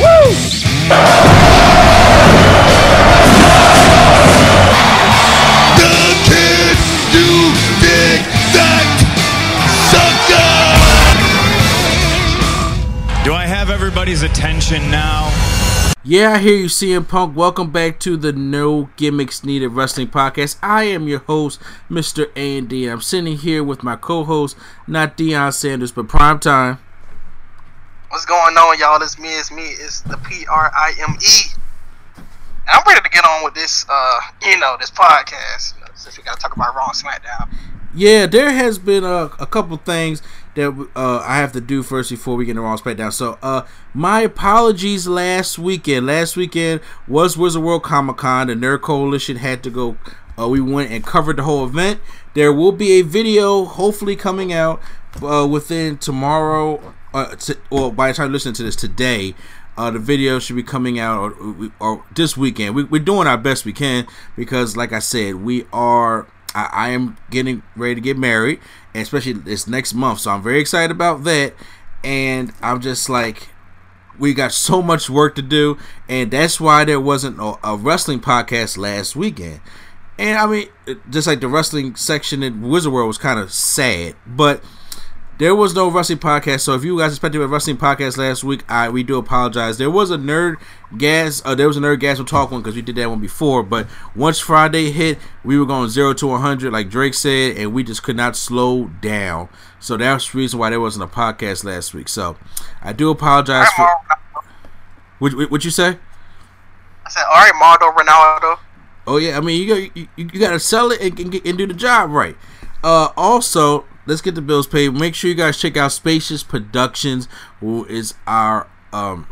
Woo! The kids do big sector. Do I have everybody's attention now? Yeah, I hear you, CM Punk. Welcome back to the No Gimmicks Needed Wrestling Podcast. I am your host, Mr. A&D. I'm sitting here with my co-host, not Deion Sanders, but Prime Time. What's going on, y'all? It's me. It's me. It's the P R I M E. I'm ready to get on with this. Uh, you know, this podcast. You know, since we got to talk about Raw SmackDown. Yeah, there has been a, a couple things that uh, I have to do first before we get into Raw SmackDown. So, uh, my apologies last weekend. Last weekend was Wizard World Comic Con. The Nerd Coalition had to go. Uh, we went and covered the whole event. There will be a video, hopefully coming out uh, within tomorrow. Uh, or by the time you listen to this today, uh, the video should be coming out or, or this weekend. We, we're doing our best we can because, like I said, we are. I, I am getting ready to get married, especially this next month. So I'm very excited about that. And I'm just like, we got so much work to do, and that's why there wasn't a, a wrestling podcast last weekend. And I mean, just like the wrestling section in Wizard World was kind of sad, but there was no wrestling podcast. So if you guys expected a wrestling podcast last week, I we do apologize. There was a nerd gas. Uh, there was a nerd gas will talk one because we did that one before. But once Friday hit, we were going zero to one hundred, like Drake said, and we just could not slow down. So that's the reason why there wasn't a podcast last week. So I do apologize for. What what you say? I said, all right, Mardo Ronaldo. Oh yeah, I mean you got you, you got to sell it and, and, and do the job right. Uh, also, let's get the bills paid. Make sure you guys check out Spacious Productions, who is our um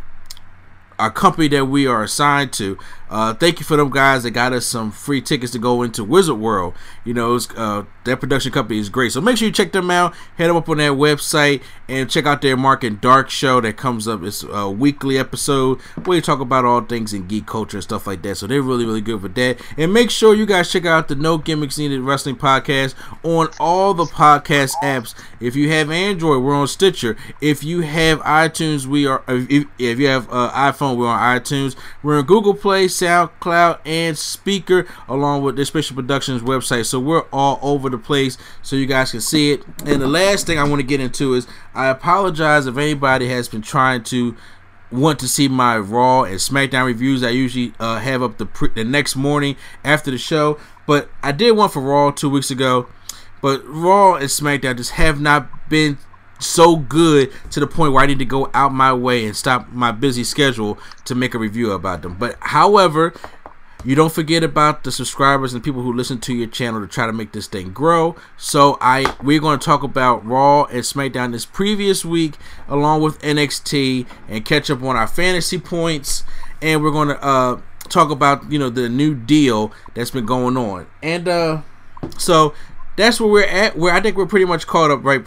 our company that we are assigned to. Uh, thank you for them guys that got us some free tickets to go into Wizard World. You know, uh, that production company is great. So make sure you check them out. Head them up on their website and check out their Mark and Dark show that comes up. It's a weekly episode where you talk about all things in geek culture and stuff like that. So they're really, really good with that. And make sure you guys check out the No Gimmicks Needed Wrestling Podcast on all the podcast apps. If you have Android, we're on Stitcher. If you have iTunes, we are. If, if you have uh, iPhone, we're on iTunes. We're on Google Play, SoundCloud, and Spreaker, along with the Special Productions website. So we're all over the place, so you guys can see it. And the last thing I want to get into is I apologize if anybody has been trying to want to see my Raw and SmackDown reviews. I usually uh, have up the pre- the next morning after the show, but I did one for Raw two weeks ago. But Raw and SmackDown just have not been so good to the point where I need to go out my way and stop my busy schedule to make a review about them. But however, you don't forget about the subscribers and people who listen to your channel to try to make this thing grow. So I we're going to talk about Raw and SmackDown this previous week along with NXT and catch up on our fantasy points and we're going to uh talk about, you know, the new deal that's been going on. And uh so that's where we're at. Where I think we're pretty much caught up, right?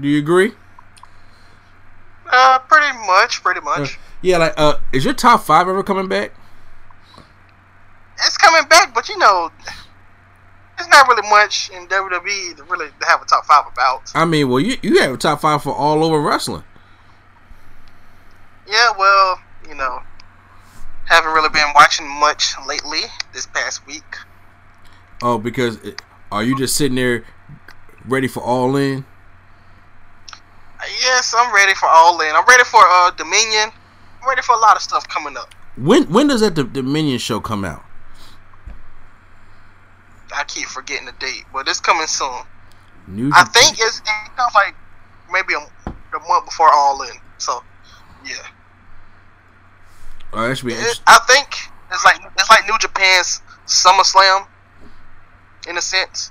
Do you agree? Uh, pretty much, pretty much. Yeah, like, uh, is your top five ever coming back? It's coming back, but you know, it's not really much in WWE to really have a top five about. I mean, well, you you have a top five for all over wrestling. Yeah, well, you know, haven't really been watching much lately this past week. Oh, because it, are you just sitting there ready for all in? Yes, I'm ready for all in. I'm ready for uh Dominion. I'm ready for a lot of stuff coming up. When when does that the Dominion show come out? I keep forgetting the date, but it's coming soon. New I think it's it comes like maybe a, a month before All In. So yeah, Oh, that should be it. I think it's like it's like New Japan's SummerSlam in a sense.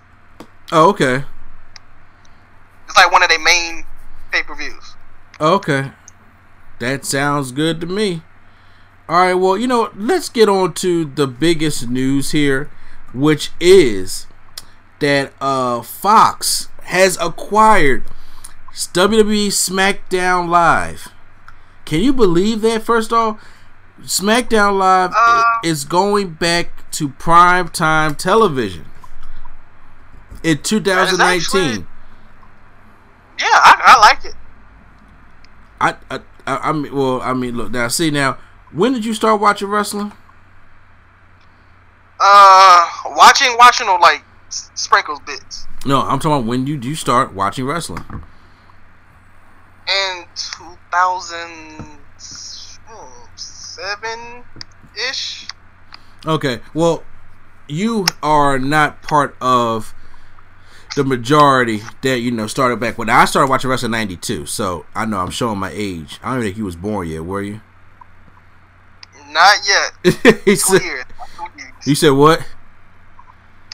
Oh, okay. It's like one of their main pay per views. Okay. That sounds good to me. All right, well, you know, let's get on to the biggest news here, which is that uh Fox has acquired WWE SmackDown Live. Can you believe that? First off, SmackDown Live Uh. is going back to prime time television in 2019. actually- Yeah, I, I like it. I, I, I, I mean, well, I mean, look now. See now, when did you start watching wrestling? Uh, watching watching or like sprinkles bits No, I'm talking about when you do you start watching wrestling. in 2007 ish. Okay, well, you are not part of the majority that you know started back when I started watching wrestling '92. So I know I'm showing my age. I don't even think you was born yet, were you? Not yet. he said, years. You said what?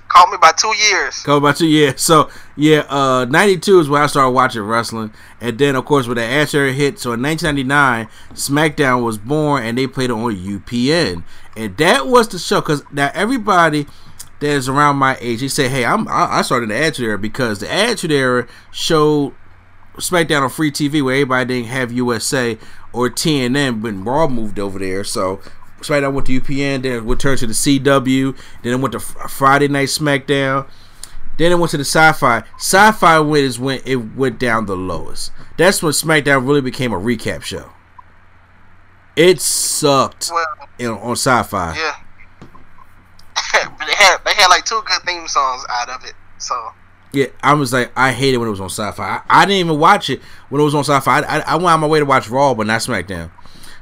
Caught me by two years. Go about two years. So yeah, uh, '92 is when I started watching wrestling, and then of course when the Asher hit, so in 1999, SmackDown was born, and they played it on UPN, and that was the show. Cause now everybody that is around my age, He said, "Hey, I'm I I started the Attitude Era because the Attitude Era showed SmackDown on free TV where everybody didn't have USA or TNN when Raw moved over there. So SmackDown went to UPN, then it returned to the CW, then it went to Friday Night SmackDown. Then it went to the Sci-Fi. Sci-Fi went is when it went down the lowest. That's when SmackDown really became a recap show. It sucked Well, in, on Sci-Fi. yeah. They had they had like two good theme songs out of it. So Yeah, I was like, I hated when it was on Sci-Fi. I, I didn't even watch it when it was on Sci-Fi. I, I, I went on my way to watch Raw, but not SmackDown.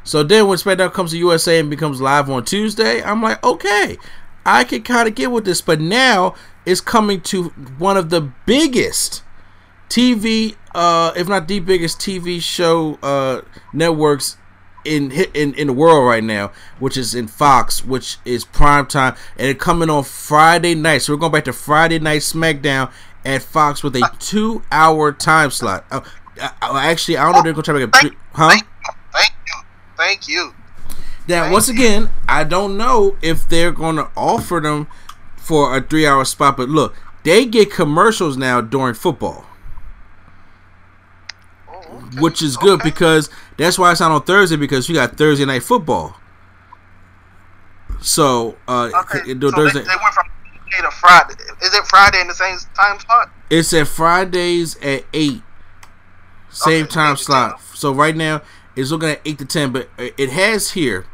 So then when SmackDown comes to USA and becomes live on Tuesday, I'm like, okay, I can kind of get with this. But now it's coming to one of the biggest TV, uh, if not the biggest TV show uh, networks in in, in the world right now, which is in Fox, which is prime time, and it coming on Friday night. So we're going back to Friday night SmackDown at Fox with a two hour time slot. Uh, uh, actually, I don't know if they're going to try to make a thank, huh? thank, thank you, thank you. Now, once again, I don't know if they're going to offer them for a three hour spot, but look, they get commercials now during football. Which is good Okay. because that's why it's not on Thursday because you got Thursday night football. So, uh, Okay, so Thursday, they, they went from Friday to Friday. Is it Friday in the same time slot? it's at Fridays at 8. Same Okay, time eight slot. So, right now, it's looking at 8 to 10, but it has here.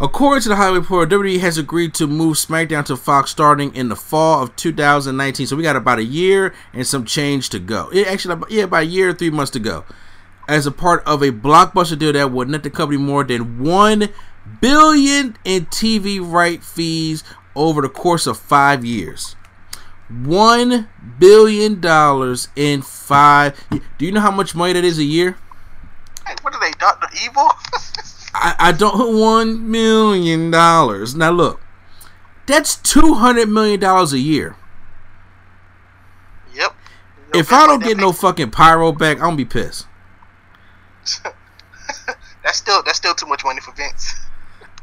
According to the Hollywood Reporter, WWE has agreed to move SmackDown to Fox starting in the fall of 2019. So we got about a year and some change to go. It actually, yeah, about a year three months to go. As a part of a blockbuster deal that would net the company more than one billion in TV right fees over the course of five years. One billion dollars in five. Do you know how much money that is a year? Hey, What are they, Doctor Evil? I, I don't one million dollars. Now look, that's two hundred million dollars a year. yep. If I don't get no fucking pyro back, I'm gonna be pissed. that's still that's still too much money for Vince.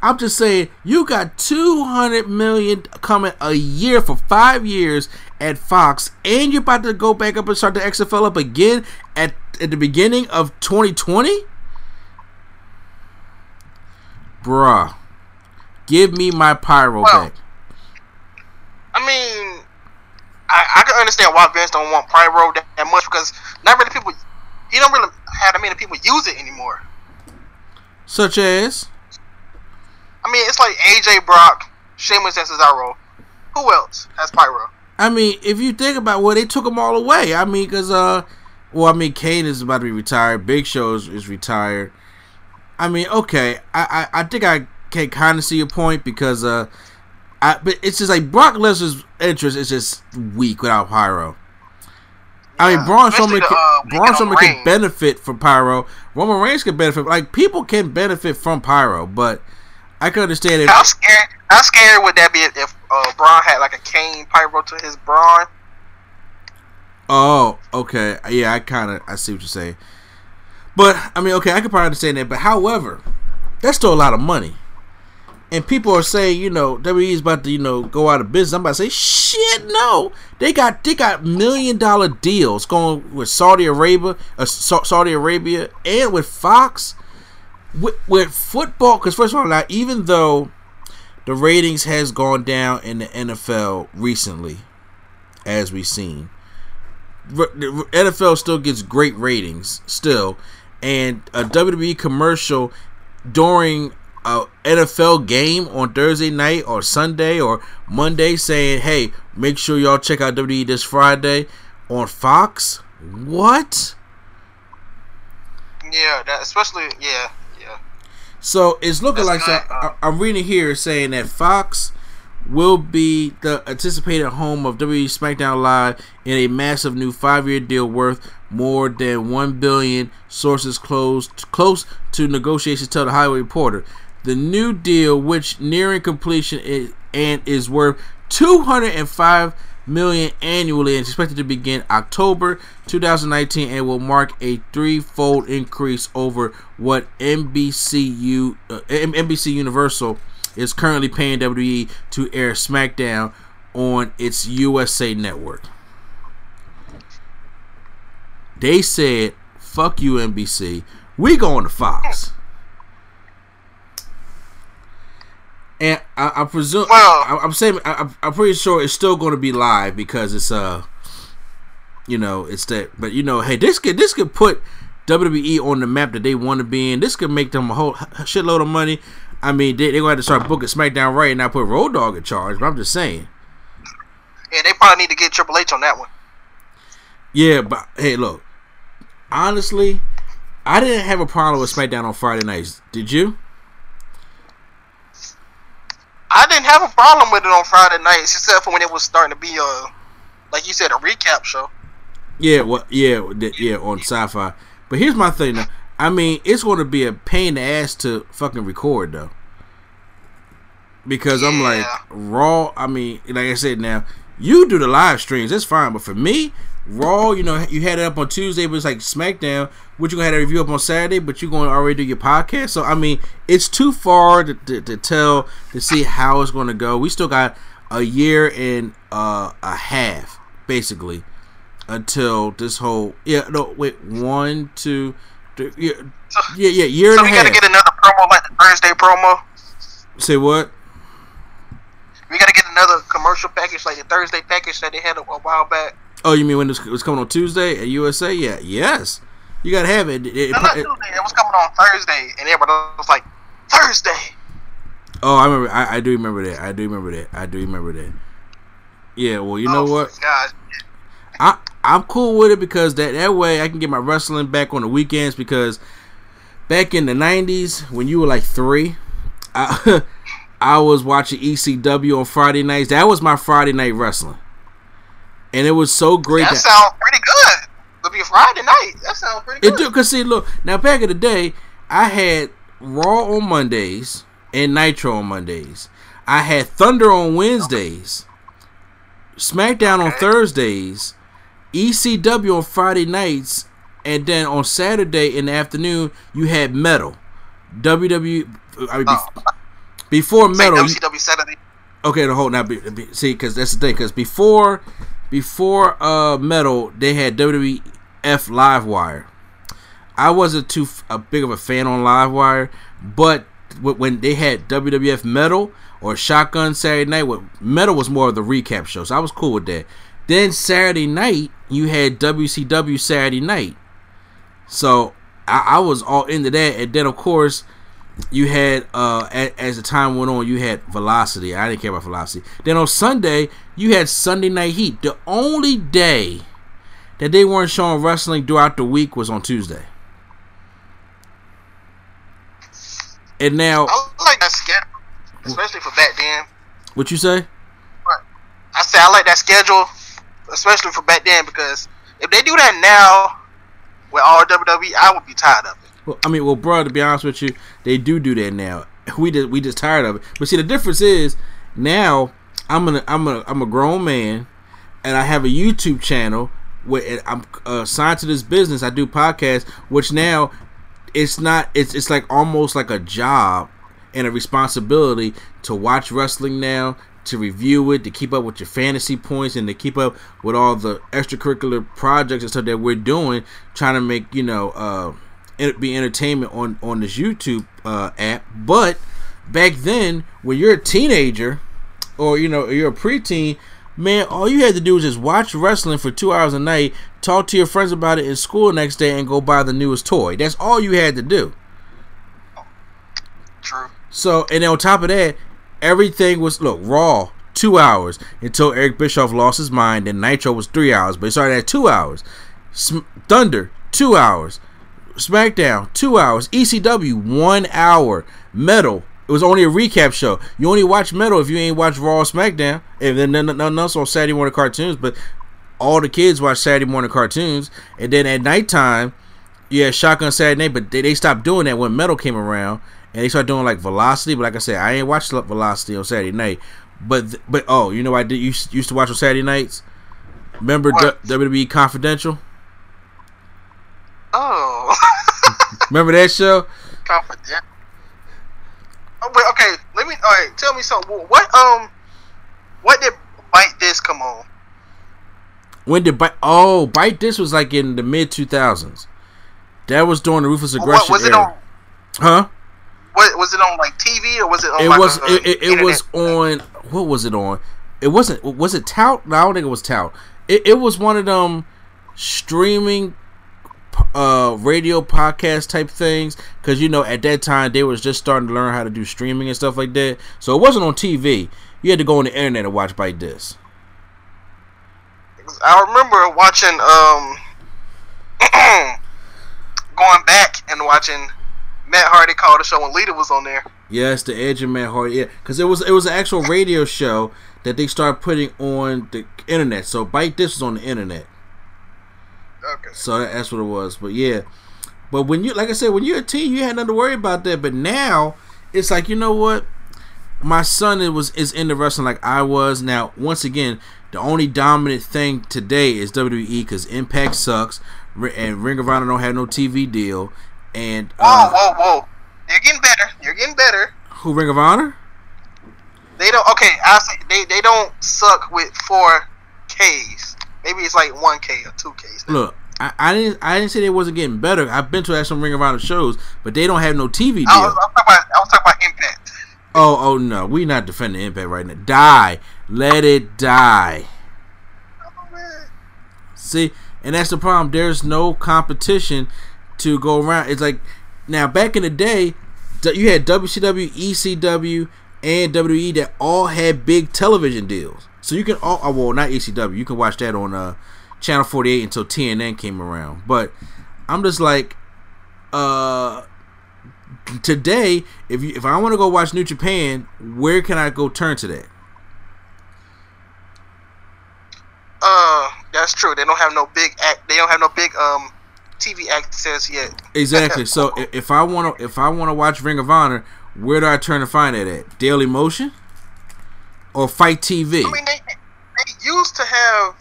I'm just saying, you got two hundred million coming a year for five years at Fox, and you're about to go back up and start the XFL up again at at the beginning of 2020. Bruh, give me my pyro Well, back. I mean, I, I can understand why Vince don't want Pyro that, that much because not really people. He don't really have that many people use it anymore. Such as. I mean, it's like AJ Brock, Sheamus, and Cesaro. Who else has Pyro? I mean, if you think about well, they took them all away. I mean, because uh, well, I mean, Kane is about to be retired. Big Show is, is retired. I mean, okay, I I, I think I can kind of see your point because uh, I but it's just like Brock Lesnar's interest is just weak without Pyro. I mean, Braun Strowman, the, can, uh, Braun Strowman can benefit from Pyro. Roman Reigns can benefit. Like people can benefit from Pyro, but I can understand it. How scary? How scared would that be if, if uh, Braun had like a Kane pyro to his Braun? Oh, okay. Yeah, I kind of I see what you're saying. But I mean, okay, I can probably understand that. But however, that's still a lot of money. And people are saying, you know, WWE is about to, you know, go out of business. I'm about to say, shit, no. They got they got million dollar deals going with Saudi Arabia, uh, Sa- Saudi Arabia, and with Fox, with, with football. Because first of all, now even though the ratings has gone down in the NFL recently, as we've seen, the NFL still gets great ratings still, and a WWE commercial during a NFL game on Thursday night or Sunday or Monday saying, "Hey, make sure y'all check out WWE this Friday on Fox." What? Yeah, that especially yeah, yeah. So it's looking like That's so. not, uh, I'm reading here saying that Fox will be the anticipated home of WWE SmackDown Live in a massive new five-year deal worth more than one billion. Sources close close to negotiations tell the Hollywood Reporter. The new deal, which nearing completion is, and is worth 205 million annually and is expected to begin October 2019 and will mark a threefold increase over what NBCU uh, NBC Universal is currently paying WWE to air SmackDown on its USA network. They said, "Fuck you, NBC. We going to Fox." And I, I presume, Well- I, I'm saying, I, I'm- I'm pretty sure it's still going to be live because it's uh, you know, it's that. But you know, hey, this could this could put WWE on the map that they want to be in. This could make them a whole shitload of money. I mean, they they gonna have to start booking SmackDown right and not put Road Dogg in charge. But I'm just saying. Yeah, they probably need to get Triple H on that one. Yeah, but hey, look. Honestly, I didn't have a problem with SmackDown on Friday nights. Did you? I didn't have a problem with it on Friday nights, except for when it was starting to be a, like you said, a recap show. Yeah, well, yeah, yeah, on Sci-Fi. But here's my thing. Though. I mean, it's going to be a pain in the ass to fucking record though, because I'm like Raw. I mean, like I said, now you do the live streams, that's fine. But for me, Raw, you know, you had it up on Tuesday, but it's like SmackDown, which you gonna have a review up on Saturday, but you're going to already do your podcast. So I mean, it's too far to, to, to tell to see how it's going to go. We still got a year and uh, a half, basically until this whole yeah no wait one two yeah yeah, yeah year So and a half. So we gotta get another promo like the Thursday promo. Say what? We gotta get another commercial package like the Thursday package that they had a, a while back. Oh, you mean when it was coming on Tuesday at USA? Yeah, yes. You gotta have it. It- it- No, not it- Tuesday. It was coming on Thursday, and everybody was like, Thursday. oh, I remember. I, I do remember that. I do remember that. I do remember that. Yeah. Well, you know oh, what? Gosh. I I'm cool with it because that that way I can get my wrestling back on the weekends because back in the '90s when you were like three, I I was watching ECW on Friday nights. That was my Friday night wrestling, and it was so great. That that- sounds pretty good. It'll be a Friday night. That sounds pretty good. It do cause see, look now. Back in the day, I had Raw on Mondays and Nitro on Mondays. I had Thunder on Wednesdays, SmackDown on Okay. Thursdays, ECW on Friday nights, and then on Saturday in the afternoon you had Metal. WWE. I mean, bef- before Metal. WCW Saturday. Okay, the whole now be, be, see because that's the thing because before before uh metal they had WWF Livewire. I wasn't too f- a big of a fan on Livewire, but w- when they had WWF Metal or Shotgun Saturday Night, what Metal was more of the recap show, so I was cool with that. Then Saturday night you had WCW Saturday Night, so I, I was all into that, and then of course you had uh a, as the time went on you had velocity. I didn't care about velocity. Then on sunday you had sunday night heat. The only day that they weren't showing wrestling throughout the week was on tuesday. And now, I like that schedule, especially for back then. what you say? I say I like that schedule, especially for back then, because if they do that now with all WWE, I would be tired of it. Well, I mean, well, bro, to be honest with you, they do do that now. We just we just tired of it. But see, the difference is now I'm an I'm a I'm a grown man, and I have a YouTube channel where I'm uh, signed to this business. I do podcasts, which now it's not it's it's like almost like a job and a responsibility to watch wrestling now to review it to keep up with your fantasy points and to keep up with all the extracurricular projects and stuff that we're doing trying to make you know uh it be entertainment on on this youtube uh app. But back then when you're a teenager or you know you're a preteen man all you had to do was just watch wrestling for two hours a night talk to your friends about it in school next day and go buy the newest toy. That's all you had to do. True. so, and then on top of that, everything was look Raw two hours until Eric Bischoff lost his mind. Then Nitro was three hours, but it started at two hours. Sm- Thunder two hours. SmackDown two hours. ECW one hour. Metal. It was only a recap show. You only watch Metal if you ain't watch Raw SmackDown. And then nothing else on Saturday morning cartoons. But all the kids watch Saturday morning cartoons. And then at nighttime, yeah, Shotgun Saturday but they, they stopped doing that when Metal came around, and they started doing like Velocity. But like I said, I ain't watched Velocity on Saturday night. But but oh, you know what I did used, used to watch on Saturday nights. Remember What? WWE Confidential? Oh, Remember that show? confident. Oh, but okay, let me. All right, tell me something. What um, what did bite this come on? When did bite? Oh, bite this was like in the mid two thousands. That was during the ruthless What aggression was it era. on? Huh? What was it on like TV or was it on? It like was it, it, it was on what was it on? It wasn't was it Tout? No, I don't think it was Tout. It, it was one of them streaming uh radio podcast type things because you know at that time they was just starting to learn how to do streaming and stuff like that. So it wasn't on TV. You had to go on the internet and watch Bite This. I remember watching um going back and watching Matt Hardy called the show when Lita was on there. Yes, the Edge and Matt Hardy. Yeah, because it was it was an actual radio show that they started putting on the internet. So Bite This was on the internet. Okay. So that's what it was. But yeah, but when you like I said, when you're a teen, you had nothing to worry about that. But now it's like you know what, my son it was is into wrestling like I was. Now once again, the only dominant thing today is WWE because Impact sucks, and Ring of Honor don't have no TV deal. And Whoa, uh, whoa, whoa! You're getting better. You're getting better. who Ring of Honor? They don't. Okay, I say they they don't suck with four Ks. Maybe it's like one K or two Ks. now. Look, I, I didn't I didn't say they wasn't getting better. I've been to some Ring of Honor shows, but they don't have no TV deal. I was, I was talking about. I was talking about Impact. Oh, oh no, we not defending Impact right now. Die, let it die. Oh. See, and that's the problem. There's no competition to go around. It's like now back in the day, you had WCW, ECW, and WWE that all had big television deals. So you can all oh, well not ECW. You can watch that on uh Channel 48 until TNN came around. But I'm just like uh today if you if I want to go watch New Japan, where can I go turn to that? Uh, that's true. They don't have no big act. They don't have no big um TV access yet. Exactly. So if I want to if I want to watch Ring of Honor, where do I turn to find it at? Daily Motion or Fight TV? I mean, they, they used to have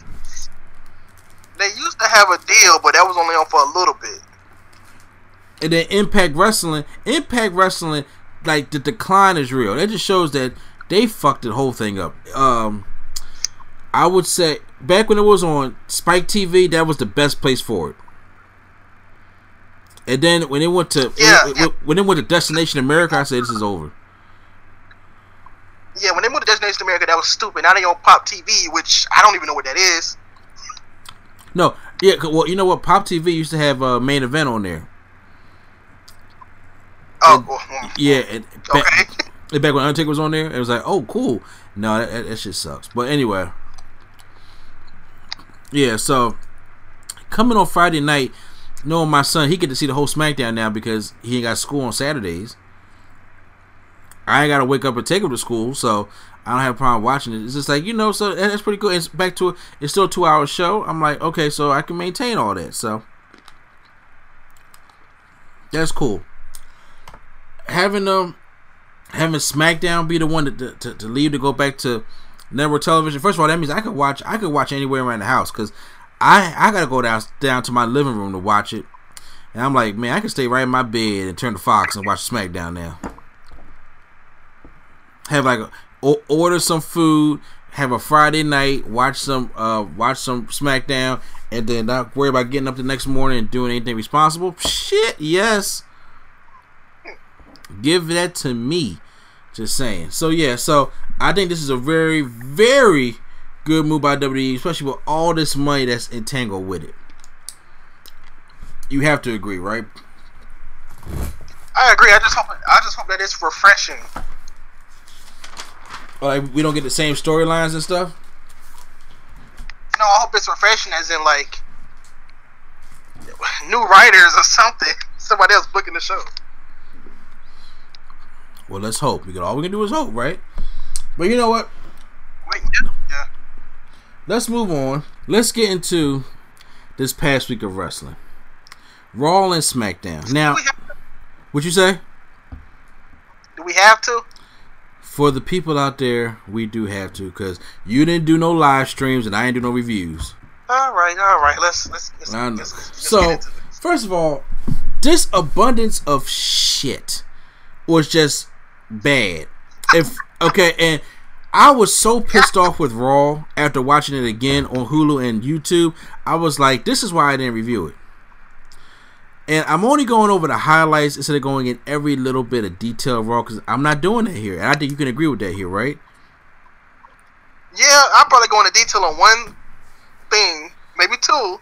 they used to have a deal, but that was only on for a little bit. And then Impact Wrestling, Impact Wrestling, like the decline is real. That just shows that they fucked the whole thing up. Um, I would say back when it was on Spike TV, that was the best place for it. And then when it went to Yeah, when, yeah. when it went to Destination America, I said this is over. Yeah, when they moved to Destination America, that was stupid. Now they on Pop TV, which I don't even know what that is. No, yeah, well, you know what? Pop TV used to have a main event on there. Oh, And- Yeah, and back, okay. and back when Undertaker was on there, it was like, oh, cool. No, that, that, that shit sucks. But anyway, yeah. So coming on Friday night, knowing my son, he get to see the whole SmackDown now because he ain't got school on Saturdays. I ain't gotta wake up and take him to school, so I don't have a problem watching it. It's just like you know, so that's pretty cool. It's back to it, it's still a two hour show. I'm like, okay, so I can maintain all that. So that's cool. Having um having SmackDown be the one to, to, to leave to go back to network television. First of all, that means I could watch I could watch anywhere around the house because I I gotta go down down to my living room to watch it. And I'm like, man, I can stay right in my bed and turn the Fox and watch SmackDown now. Have like a, order some food, have a Friday night, watch some uh watch some SmackDown, and then not worry about getting up the next morning and doing anything responsible. Shit, yes. Give that to me. Just saying. So yeah, so I think this is a very, very good move by WWE, especially with all this money that's entangled with it. You have to agree, right? I agree. I just hope I just hope that it's refreshing. Like we don't get the same storylines and stuff. No, I hope it's refreshing, as in like new writers or something. Somebody else booking the show. Well, let's hope. We can all we can do is hope, right? But you know what? Wait, yeah. Let's move on. Let's get into this past week of wrestling. Raw and SmackDown. Now, what you say? Do we have to? For the people out there, we do have to because you didn't do no live streams and I didn't do no reviews. All right, all right. Let's let's. let's, let's, let's so, first of all, this abundance of shit was just bad. If okay, and I was so pissed off with Raw after watching it again on Hulu and YouTube. I was like, this is why I didn't review it. And I'm only going over the highlights instead of going in every little bit of detail of Raw because I'm not doing that here. And I think you can agree with that here, right? Yeah, I'll probably go into detail on one thing, maybe two,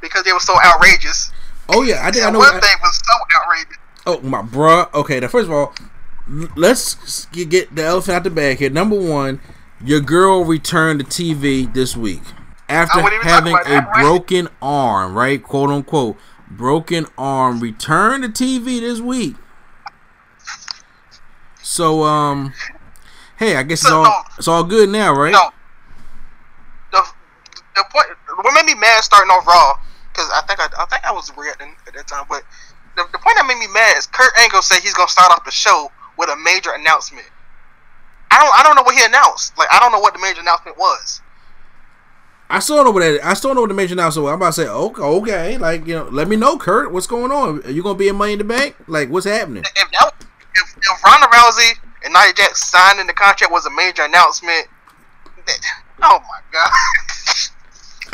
because they were so outrageous. Oh yeah, I think I know. One I, thing was so outrageous. Oh my bruh. Okay, now first of all, let's get the elephant out the bag here. Number one, your girl returned to TV this week after having a broken arm, right? Quote unquote, broken arm. Returned to TV this week. So, um, hey, I guess so, it's all no, it's all good now, right? No. The the point what made me mad starting off Raw because I think I, I think I was reacting at that time, but the, the point that made me mad is Kurt Angle said he's gonna start off the show with a major announcement. I don't I don't know what he announced. Like I don't know what the major announcement was. I still don't know what that. I still know what the major announcement was. I'm about to say, okay, okay, like you know, let me know, Kurt, what's going on? Are you gonna be in Money in the Bank? Like, what's happening? If that, if, if Ronda Rousey and Nia Jax signing the contract was a major announcement, that, oh my god.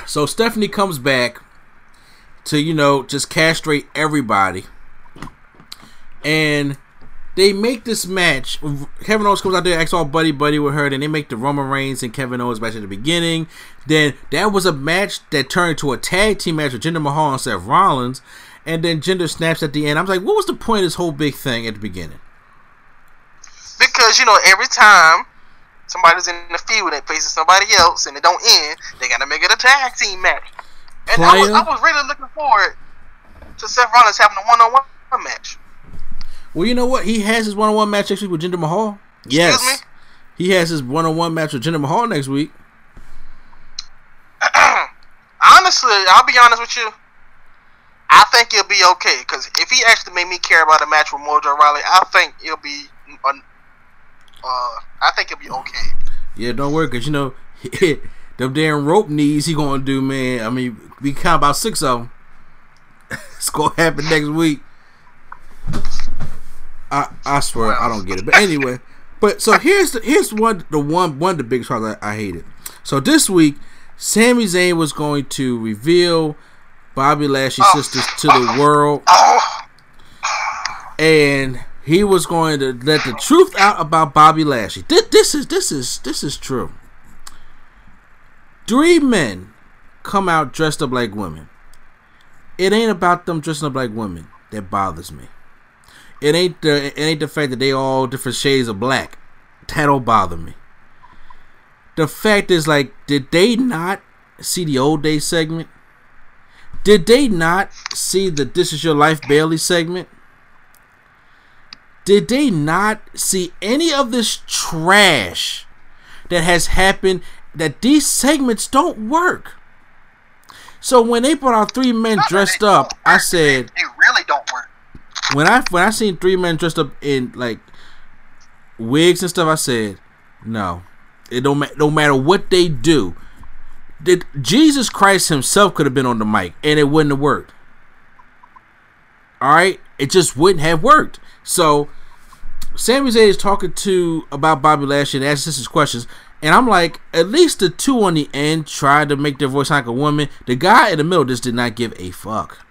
so Stephanie comes back to you know just castrate everybody, and they make this match. Kevin Owens comes out there, acts all buddy buddy with her. Then they make the Roman Reigns and Kevin Owens match at the beginning. Then that was a match that turned into a tag team match with Jinder Mahal and Seth Rollins. And then Jinder snaps at the end. I was like, what was the point of this whole big thing at the beginning? Because you know, every time somebody's in the field and faces somebody else and it don't end, they gotta make it a tag team match. And I was, I was really looking forward to Seth Rollins having a one on one match. Well, you know what? He has his one on one match next week with Jinder Mahal. Yes. He has his one on one match with Jinder Mahal next week. Honestly, I'll be honest with you. I think it'll be okay because if he actually made me care about a match with Mojo Rawley, I think it'll be. Uh, I think it'll be okay. Yeah, don't worry, cause you know them damn rope knees he gonna do, man. I mean, we count about six of them. it's gonna happen next week. I I swear I don't get it. But anyway, but so here's the here's one the one one of the biggest parts I, I hated. So this week, Sami Zayn was going to reveal Bobby Lashley's oh. sisters to the world, and he was going to let the truth out about Bobby Lashley. This, this is this is this is true. Three men come out dressed up like women. It ain't about them dressing up like women that bothers me. It ain't the it ain't the fact that they all different shades of black. That don't bother me. The fact is like, did they not see the old day segment? Did they not see the This Is Your Life Bayley segment? Did they not see any of this trash that has happened? That these segments don't work. So when they put out three men dressed up, I said It really don't work. When I when I seen three men dressed up in like wigs and stuff, I said, no, it don't ma- no matter what they do. Did Jesus Christ Himself could have been on the mic and it wouldn't have worked. All right, it just wouldn't have worked. So Sami Zayn is talking to about Bobby Lashley and asking his questions. And I'm like, at least the two on the end tried to make their voice like a woman. The guy in the middle just did not give a fuck.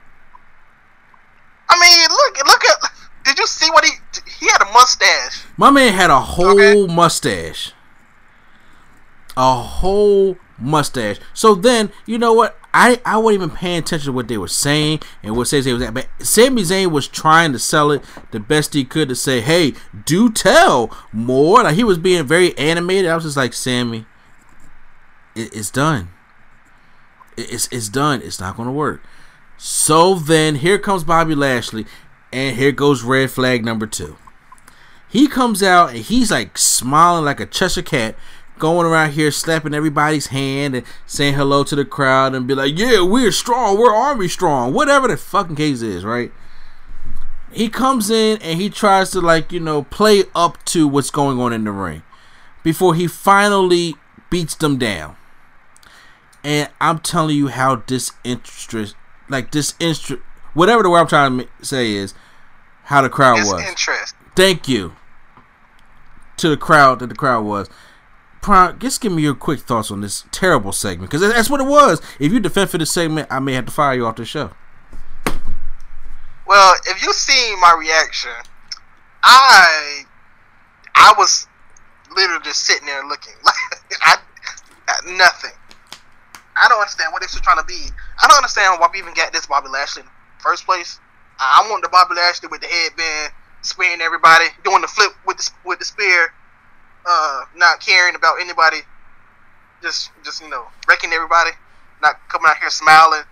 I mean, look, look at. Did you see what he? He had a mustache. My man had a whole Okay. mustache. A whole mustache. So then, you know what? I, I wasn't even paying attention to what they were saying and what Sami Zayn was at. But Sami Zayn was trying to sell it the best he could to say, hey, do tell more. Like he was being very animated. I was just like, Sami, it, it's done. It- it's, it's done. It's not going to work. So then here comes Bobby Lashley, and here goes red flag number two. He comes out and he's like smiling like a Cheshire cat, going around here slapping everybody's hand and saying hello to the crowd and be like, "Yeah, we're strong. We're army strong. Whatever the fucking case is, right?" He comes in and he tries to like you know play up to what's going on in the ring before he finally beats them down. And I'm telling you how disinterest, like disinterest, whatever the word I'm trying to say is, how the crowd was. interest. Thank you to the crowd that the crowd was. Prime, just give me your quick thoughts on this terrible segment because that's what it was. If you defend for this segment, I may have to fire you off the show. Well, if you seen my reaction, I I was literally just sitting there looking like I, I nothing. I don't understand what this was trying to be. I don't understand why we even got this Bobby Lashley in the first place. I want the Bobby Lashley with the headband, spearing everybody, doing the flip with the with the spear, uh, not caring about anybody, just just you know wrecking everybody, not coming out here smiling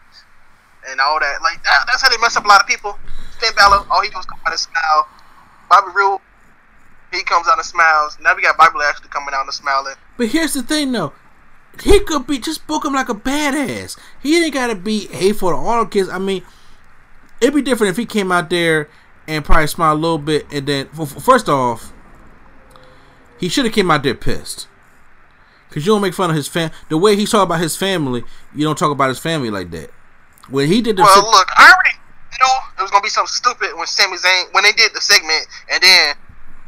and all that. Like that, that's how they mess up a lot of people. Finn Balor, all he does come out and smile. Bobby Roode, he comes out and smiles. Now we got Bobby Lashley coming out and smiling. But here's the thing, though. He could be just book him like a badass. He ain't gotta be hateful to all the kids. I mean, it'd be different if he came out there and probably smiled a little bit, and then first off, he should have came out there pissed. Cause you don't make fun of his fam. The way he talk about his family, you don't talk about his family like that. When he did the Well, look, I already knew it was gonna be something stupid when Sami Zayn when they did the segment, and then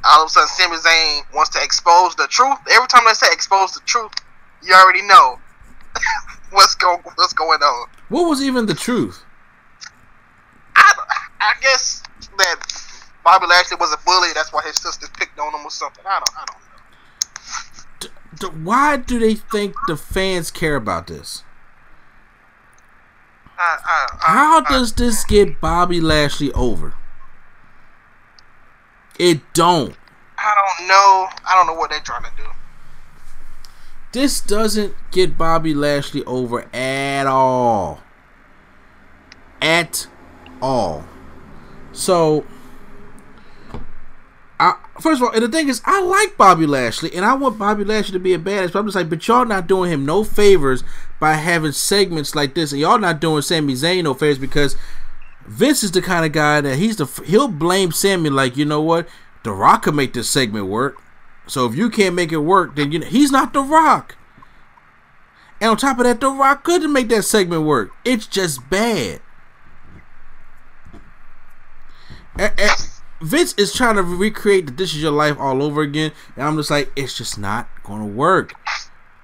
all of a sudden Sami Zayn wants to expose the truth. Every time they say expose the truth, you already know what's go what's going on. what was even the truth? I, I guess that Bobby Lashley was a bully. That's why his sisters picked on him or something. I don't. I don't know. D- d- why do they think the fans care about this? I, I, How does this get Bobby Lashley over? It don't. I don't know. I don't know what they're trying to do. This doesn't get Bobby Lashley over at all. At all. So, I, first of all, and the thing is, I like Bobby Lashley, and I want Bobby Lashley to be a badass. But I'm just like, but y'all not doing him no favors by having segments like this, and y'all not doing Sami Zayn no favors because Vince is the kind of guy that he's the he'll blame Sami like, you know what, The Rock could make this segment work. So if you can't make it work, then you know, he's not The Rock. And on top of that, The Rock couldn't make that segment work. It's just bad. A- a- Vince is trying to recreate the "This Is Your Life" all over again, and I'm just like, it's just not gonna work.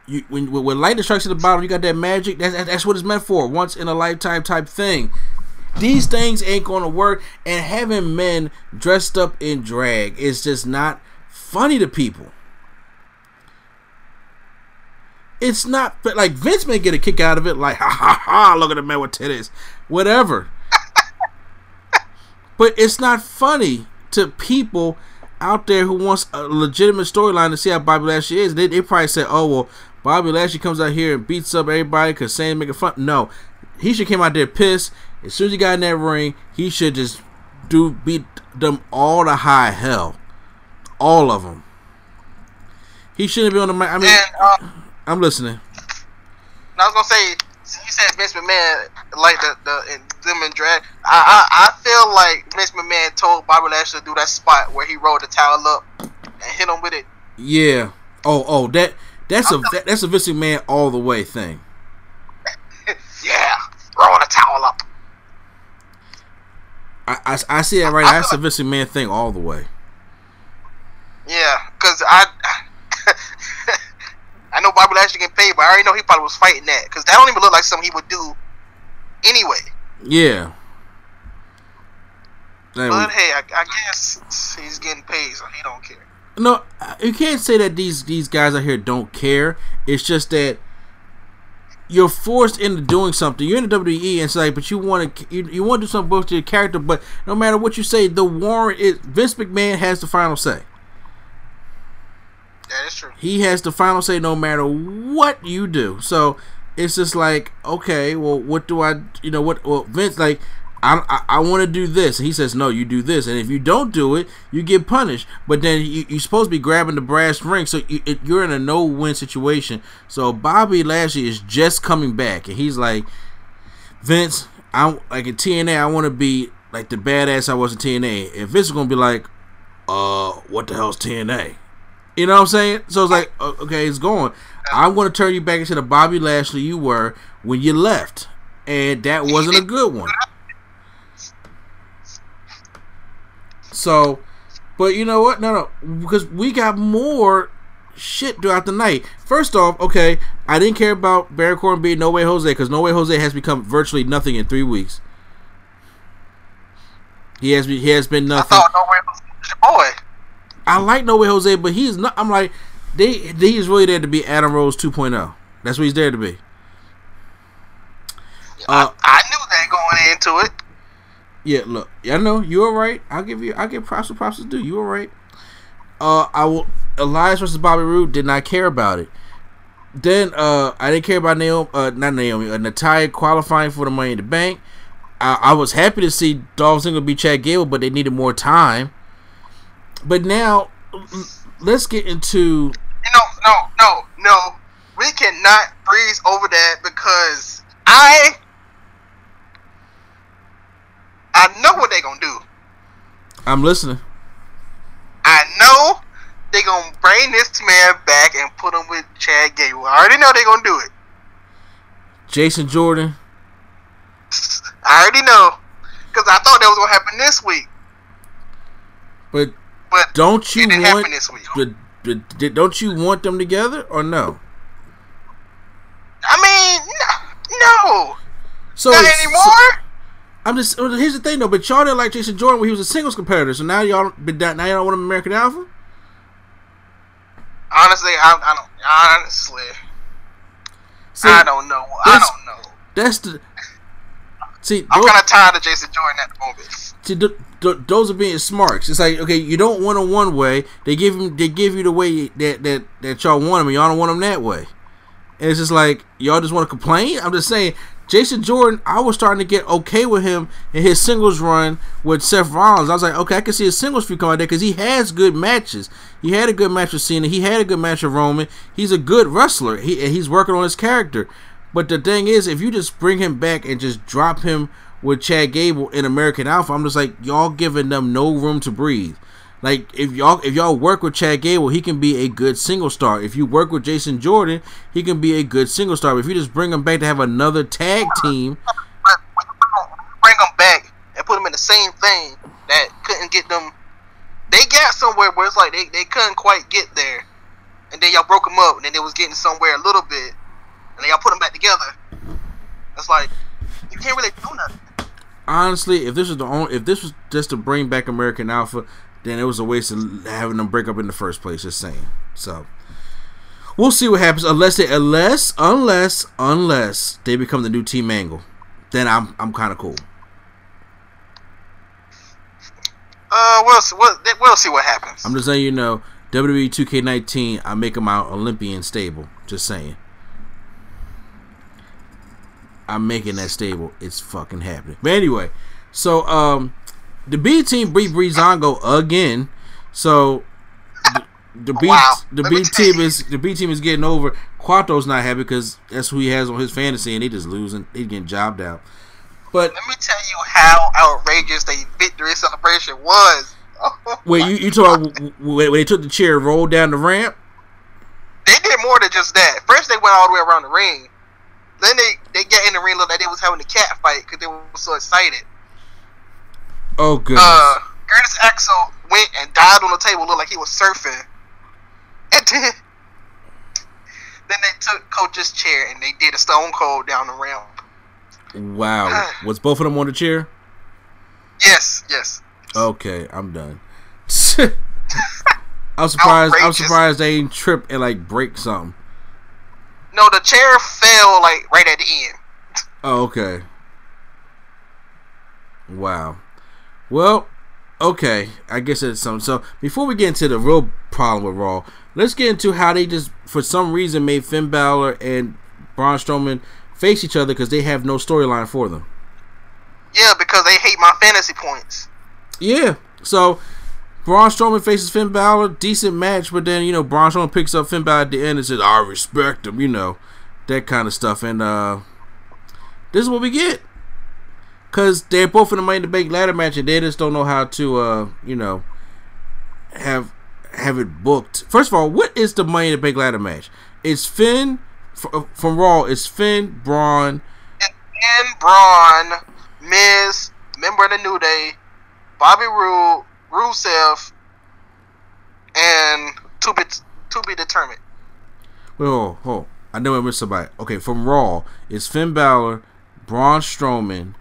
You when when lightning strikes at the bottom, you got that magic. That's that's what it's meant for, once in a lifetime type thing. These things ain't gonna work, and having men dressed up in drag is just not funny to people. It's not like Vince may get a kick out of it, like ha ha ha, look at the man with titties, whatever. but it's not funny to people out there who wants a legitimate storyline to see how Bobby Lashley is. They, they probably say, oh well, Bobby Lashley comes out here and beats up everybody because saying making fun. No, he should came out there pissed. As soon as he got in that ring, he should just do beat them all to high hell, all of them. He shouldn't be on the mic. I mean, And uh, I'm listening. I was gonna say, you said Vince McMahon like the the in, them in drag. I, I I feel like Vince McMahon told Bobby Lashley to do that spot where he rolled the towel up and hit him with it. Yeah. Oh, oh, that that's a that, that's a Vince McMahon all the way thing. yeah, roll the towel up. I, I, I see that right. now. That's a Vince McMahon thing all the way. Yeah, cause I I know Bobby Lashley getting paid, but I already know he probably was fighting that because that don't even look like something he would do anyway. Yeah. But hey, I, I guess he's getting paid, so he don't care. no, you can't say that these these guys out here don't care. It's just that you're forced into doing something. You're in the WWE, and it's like, but you want to you, you want to do something both to your character. But no matter what you say, the warrant is Vince McMahon has the final say. That is true. He has the final say no matter what you do. So it's just like, okay, well, what do I, you know, what, well, Vince, like, I, I, I want to do this. And he says, no, you do this. And if you don't do it, you get punished. But then you, you're supposed to be grabbing the brass ring. So you, it, you're in a no win situation. So Bobby Lashley is just coming back. And he's like, Vince, I'm like in TNA, I want to be like the badass I was in TNA. If Vince is going to be like, uh, what the hell's TNA? You know what I'm saying? So it's like, okay, it's going. I'm going to turn you back into the Bobby Lashley you were when you left, and that wasn't a good one. So, but you know what? No, no, because we got more shit throughout the night. First off, okay, I didn't care about Baron Corbin being No Way Jose because No Way Jose has become virtually nothing in three weeks. He has he has been I nothing. thought no way was your boy. I like No Way Jose, but he's not. I'm like, they he's really there to be Adam Rose 2.0. That's what he's there to be. Uh, I knew that going into it. yeah, look, yeah, I know you were right. I'll give you, I'll give props to props to do. You were right. Uh, I will. Elias versus Bobby Roode did not care about it. Then uh, I didn't care about Naomi, uh, not Naomi, uh, Natalya qualifying for the Money in the Bank. I, I was happy to see Dolph Ziggler beat Chad Gable, but they needed more time. But now, let's get into No, no, no, no. We cannot breeze over that because I I know what they're gonna do. I'm listening. I know they're gonna bring this man back and put him with Chad Gable. I already know they're gonna do it. Jason Jordan. I already know because I thought that was gonna happen this week, But but don't you want? this week. But, but don't you want them together or no? I mean, no, no, So, not so- anymore. I'm just. well, Here's the thing though. But y'all didn't like Jason Jordan when he was a singles competitor. So now y'all, but that- now y'all don't want him American Alpha. Honestly, I, I don't. Honestly, See, I don't know. I don't know. That's the. See, I'm kind of tired of Jason Jordan at the moment. see th- th- those are being smarts. It's like okay, you don't want him one way. They give him. They give you the way that that that y'all want him, and y'all don't want him that way. And it's just like y'all just want to complain. I'm just saying, Jason Jordan. I was starting to get okay with him in his singles run with Seth Rollins. I was like, okay, I can see his singles feud coming out there because he has good matches. He had a good match with Cena. He had a good match with Roman. He's a good wrestler. He he's working on his character. But the thing is, if you just bring him back and just drop him with Chad Gable in American Alpha, I'm just like y'all giving them no room to breathe. Like if y'all if y'all work with Chad Gable, he can be a good single star. If you work with Jason Jordan, he can be a good single star. But if you just bring him back to have another tag team, bring them back and put them in the same thing that couldn't get them, they got somewhere where it's like they, they couldn't quite get there, and then y'all broke them up, and then they was getting somewhere a little bit, and then y'all put them back together. It's like you can't really do nothing. honestly, if this was the only if this was just to bring back American Alpha, then it was a waste of having them break up in the first place. Just saying. So we'll see what happens. Unless they unless unless unless they become the new Team Angle, then I'm I'm kind of cool. Uh, we'll see, we'll, we'll see what happens. I'm just letting you know. WWE 2K19, I make them out Olympian stable. Just saying. I'm making that stable. It's fucking happening. But anyway, so um, the B team beat Breezango again, so the, the B Wow. the Let B team is the B team is getting over. Quattro's not happy because that's who he has on his fantasy, and they just losing. They getting jobbed out. But Let me tell you how outrageous the victory celebration was. Oh, wait, you you talk when they took the chair, rolled down the ramp. They did more than just that. First, they went all the way around the ring. Then they they get in the ring, look like they was having a cat fight because they were so excited. Oh good. Uh, Curtis Axel went and died on the table, looked like he was surfing. And then, then they took Coach's chair and they did a Stone Cold down the ramp. wow, was both of them on the chair? Yes, yes. Okay, I'm done. I'm surprised. I'm surprised they ain't trip and like break something. No, the chair fell like right at the end. Oh, okay. Wow. Well, okay. I guess it's something. So before we get into the real problem with Raw, let's get into how they just, for some reason, made Finn Balor and Braun Strowman face each other because they have no storyline for them. Yeah, because they hate my fantasy points. Yeah. So Braun Strowman faces Finn Balor, decent match, but then you know Braun Strowman picks up Finn Balor at the end and says, "I respect him," you know, that kind of stuff. And uh this is what we get, cause they're both in the Money in the Bank ladder match, and they just don't know how to, uh, you know, have have it booked. First of all, what is the Money in the Bank ladder match? It's Finn f- from Raw. It's Finn, Braun. And Braun, Miz, member of the New Day, Bobby Roode, Rusev, and to be to be determined. Wait, hold, hold. I know I missed somebody. Okay, from Raw, it's Finn Balor, Braun Strowman,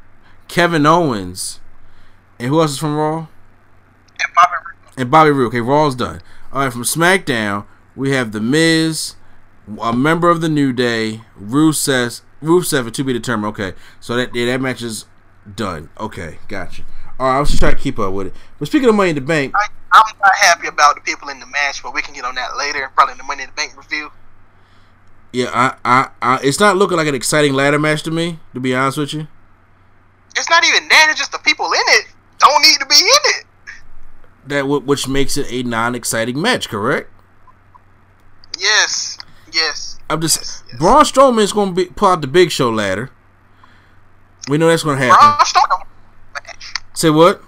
Kevin Owens, and who else is from Raw? And Bobby Roode. And Bobby Roode. Okay, Raw's done. All right, from SmackDown, we have The Miz, a member of the New Day, Rusev, Rusev, and to be determined. Okay, so that yeah, that match is done. Okay, gotcha. All right, I was just trying to keep up with it. But speaking of Money in the Bank, I, I'm not happy about the people in the match, but we can get on that later, probably in the Money in the Bank review. yeah, I, I, I, it's not looking like an exciting ladder match to me. To be honest with you. It's not even that; it's just the people in it don't need to be in it. that w- which makes it a non-exciting match, correct? Yes, yes. I'm just Yes, yes. Braun Strowman is going to be pull out the Big Show ladder. We know that's going to happen. Braun Strowman, Say what?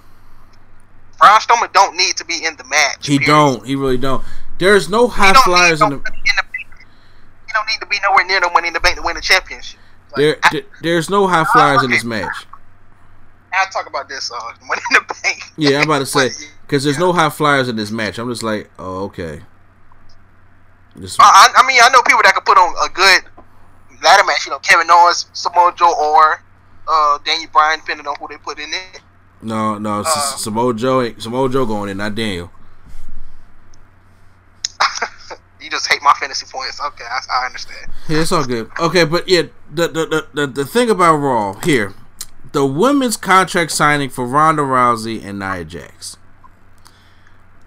Braun Strowman don't need to be in the match. He period. don't. He really don't. There's no high flyers in the. in the. He don't need to be nowhere near no money in the bank to win the championship. Like, There, I, there- there's no high flyers in this match. I'll talk about this uh, money in the bank. Yeah, I'm about to say because there's yeah. no high flyers in this match. I'm just like, oh, okay. Just, I, I- mean, I know people that could put on a good ladder match. You know, Kevin Owens, Samoa Joe, or uh, Daniel Bryan, depending on who they put in it. No, no, uh, S- Samoa Joe, Samoa Joe going in, not Daniel. you just hate my fantasy points. Okay, I, I understand. Yeah, it's all good. Okay, but yeah, the the, the, the the thing about Raw here, the women's contract signing for Ronda Rousey and Nia Jax.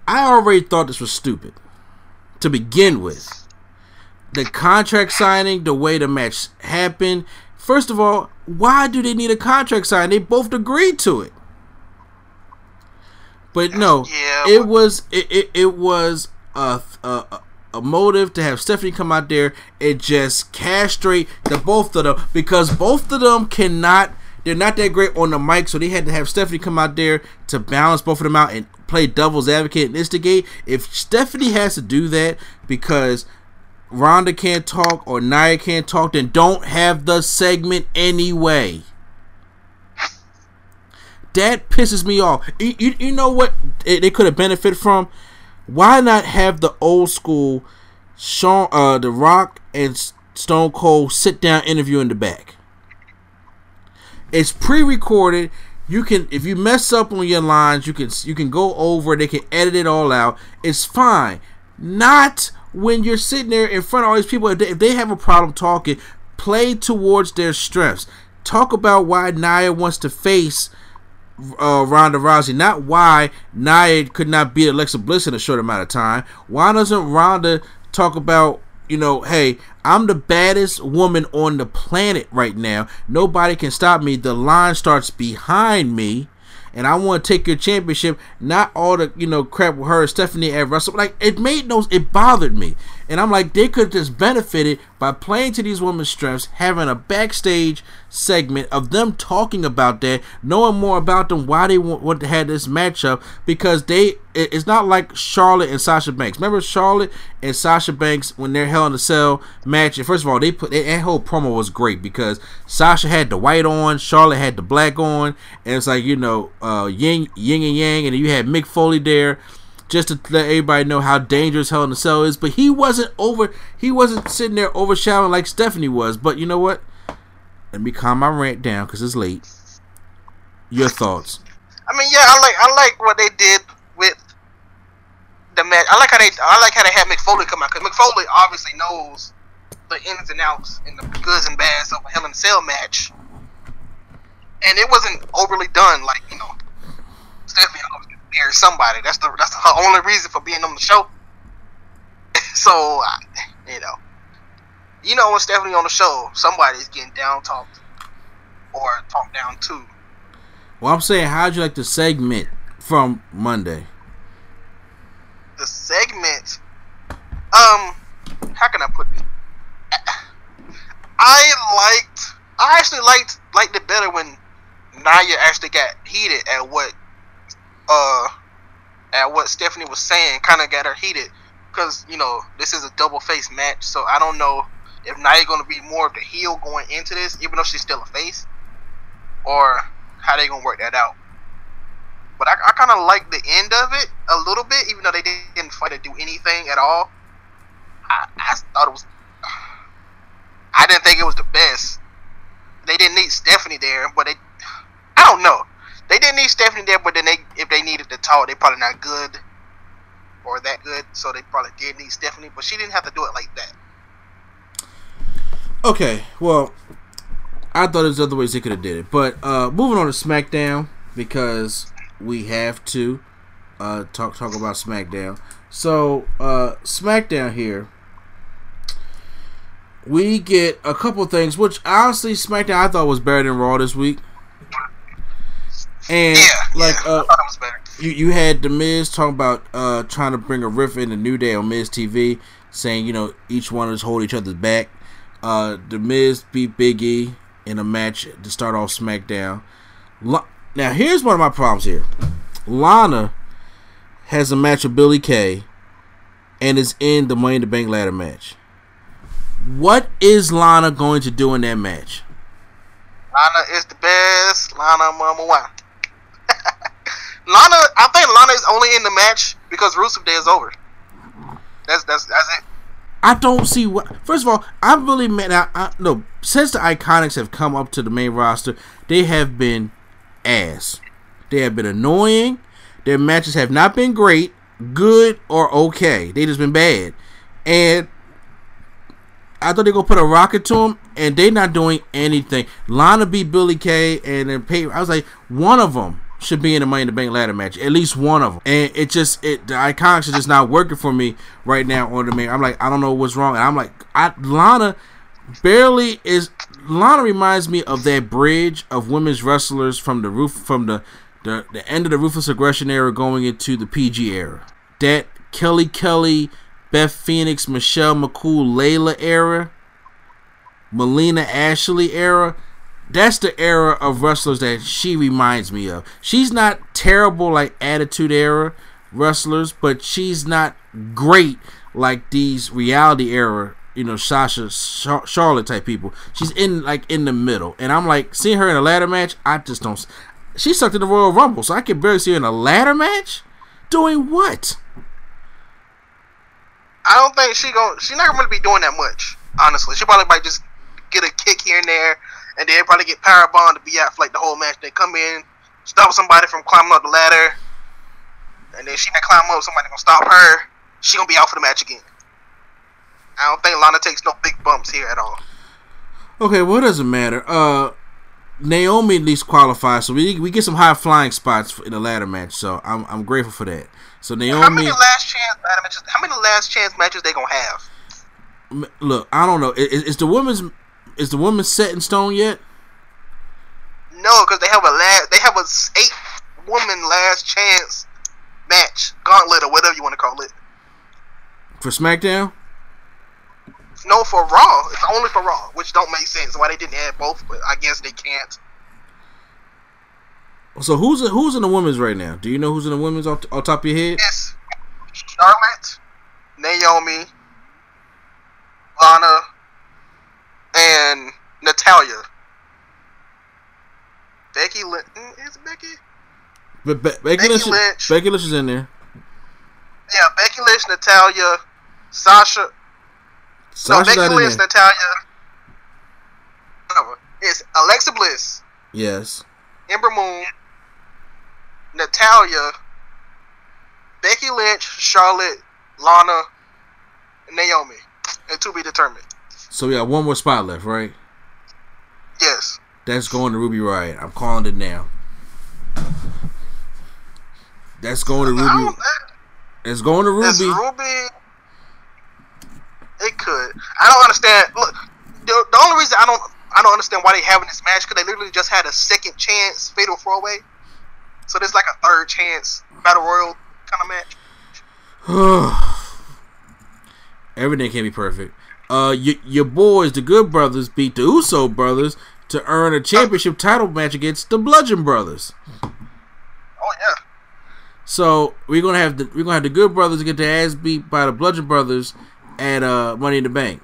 I already thought this was stupid to begin with. The contract signing, the way the match happened. First of all, why do they need a contract sign? They both agreed to it. But no, Yeah, it was it, it, it was a, a a motive to have Stephanie come out there and just castrate the both of them because both of them cannot they're not that great on the mic, so they had to have Stephanie come out there to balance both of them out and play devil's advocate and instigate. If Stephanie has to do that because Ronda can't talk or Nia can't talk, then don't have the segment anyway. That pisses me off. You, you, you know what they could have benefited from? Why not have the old school Sean, uh, The Rock and Stone Cold sit down interview in the back? It's pre-recorded. You can, if you mess up on your lines, you can you can go over. They can edit it all out. It's fine. Not when you're sitting there in front of all these people. If they, if they have a problem talking, play towards their strengths. Talk about why Nia wants to face uh, Ronda Rousey, not why Nia could not beat Alexa Bliss in a short amount of time. Why doesn't Ronda talk about, you know, hey, I'm the baddest woman on the planet right now. Nobody can stop me. The line starts behind me. and I want to take your championship. Not all the you know crap with her Stephanie at Wrestle. Like it made no, it bothered me, and I'm like they could have just benefited by playing to these women's strengths, having a backstage segment of them talking about that, knowing more about them, why they want, to have this matchup, because they it's not like Charlotte and Sasha Banks. Remember Charlotte and Sasha Banks when they're Hell in a Cell match? And first of all, they put that whole promo was great because Sasha had the white on, Charlotte had the black on, and it's like you know uh, yin yin and yang, and you had Mick Foley there just to let everybody know how dangerous Hell in a Cell is. But he wasn't over. He wasn't sitting there overshadowing like Stephanie was. But you know what? Let me calm my rant down because it's late. Your thoughts? I mean, yeah, I like I like what they did with the match. I like how they I like how they had Mick Foley come out because Mick Foley obviously knows the ins and outs and the goods and bads of a Hell in a Cell match, and it wasn't overly done. Like you know, Stephanie or somebody. That's the that's her only reason for being on the show. so you know, you know when Stephanie on the show, somebody's getting down talked or talked down to. Well, I'm saying, how'd you like the segment from Monday? The segment, um, how can I put it? I liked, I actually liked liked it better when Nia actually got heated at what uh at what Stephanie was saying kind of got her heated because you know this is a double face match, so I don't know if Nia going to be more of the heel going into this, even though she's still a face, or how they gonna work that out. But I, I kind of like the end of it a little bit, even though they didn't fight to do anything at all. I, I thought it was. I didn't think it was the best. They didn't need Stephanie there, but they. I don't know. They didn't need Stephanie there, but then they if they needed to talk, they probably not good or that good, so they probably did need Stephanie, but she didn't have to do it like that. Okay, well, I thought there's other ways they could have did it, but uh, moving on to SmackDown because we have to uh, talk talk about SmackDown. So uh, SmackDown here, we get a couple things, which honestly SmackDown I thought was better than Raw this week. And Yeah, like yeah, uh, I thought it was better. you you had the Miz talking about uh trying to bring a riff in the New Day on Miz TV, saying you know each one of us hold each other's back. Uh, the Miz beat Big E in a match to start off SmackDown. La- now here's one of my problems here. Lana has a match with Billie Kay, and is in the Money in the Bank ladder match. What is Lana going to do in that match? Lana is the best. Lana Mama One. Lana, I think Lana is only in the match because Rusev Day is over. That's that's that's it. I don't see what. First of all, I'm really mad. I, I, no, since the Iconics have come up to the main roster, they have been ass. They have been annoying. Their matches have not been great, good, or okay. They just been bad. And I thought they gonna put a rocket to them, and they not doing anything. Lana beat Billie Kay, and then pay. I was like, one of them should be in the Money in the Bank ladder match. At least one of them. And it just it the Iconics are just not working for me right now on the main. I'm like, I don't know what's wrong, and I'm like, I Lana barely is. Lana reminds me of that bridge of women's wrestlers from the roof from the the, the end of the ruthless aggression era going into the PG era. That Kelly Kelly, Beth Phoenix, Michelle McCool, Layla era, Melina Ashley era. That's the era of wrestlers that she reminds me of. She's not terrible like Attitude Era wrestlers, but she's not great like these reality era, you know, Sasha Charlotte type people. She's in like in the middle, and I'm like seeing her in a ladder match. I just don't. She sucked in the Royal Rumble, so I can barely see her in a ladder match. Doing what? I don't think she going she's not gonna be doing that much. Honestly, she probably might just get a kick here and there, and then probably get power bombed to be out for like the whole match. They come in, stop somebody from climbing up the ladder, and then she can climb up. Somebody gonna stop her. She gonna be out for the match again. I don't think Lana takes no big bumps here at all. Okay, well, it doesn't matter. Uh, Naomi at least qualifies, so we we get some high flying spots in the ladder match. So I'm I'm grateful for that. So Naomi, How many last chance ladder matches? How many last chance matches they gonna have? look, I don't know. Is, is the women's is the woman set in stone yet? No, because they have a last. They have a eight woman last chance match, gauntlet, or whatever you want to call it. For SmackDown? No, for Raw. It's only for Raw, which don't make sense why they didn't add both, but I guess they can't. So who's who's in the women's right now? Do you know who's in the women's off, off top of your head? Yes, Charlotte, Naomi, Lana, and Natalya. Becky Lynch. Is Becky? But Be- Becky, Becky Lynch, Lynch. Becky Lynch is in there. Yeah, Becky Lynch, Natalya, Sasha. No, Becky Lynch. Natalya. No, it's Alexa Bliss, Yes. Ember Moon, Natalya, Becky Lynch, Charlotte, Lana, Naomi. And to be determined. So we got one more spot left, right? Yes. That's going to Ruby Riott. I'm calling it now. That's going to Ruby. It's going to It's Ruby. Ruby. It could. I don't understand. Look, the, the only reason I don't I don't understand why they having this match because they literally just had a second chance fatal four way. So there's like a third chance battle royal kind of match. Everything can't be perfect. Uh, y- your boys, the Good Brothers, beat the Uso Brothers to earn a championship title match against the Bludgeon Brothers. Oh yeah. So we're gonna have the we're gonna have the Good Brothers get their ass beat by the Bludgeon Brothers at uh Money in the Bank.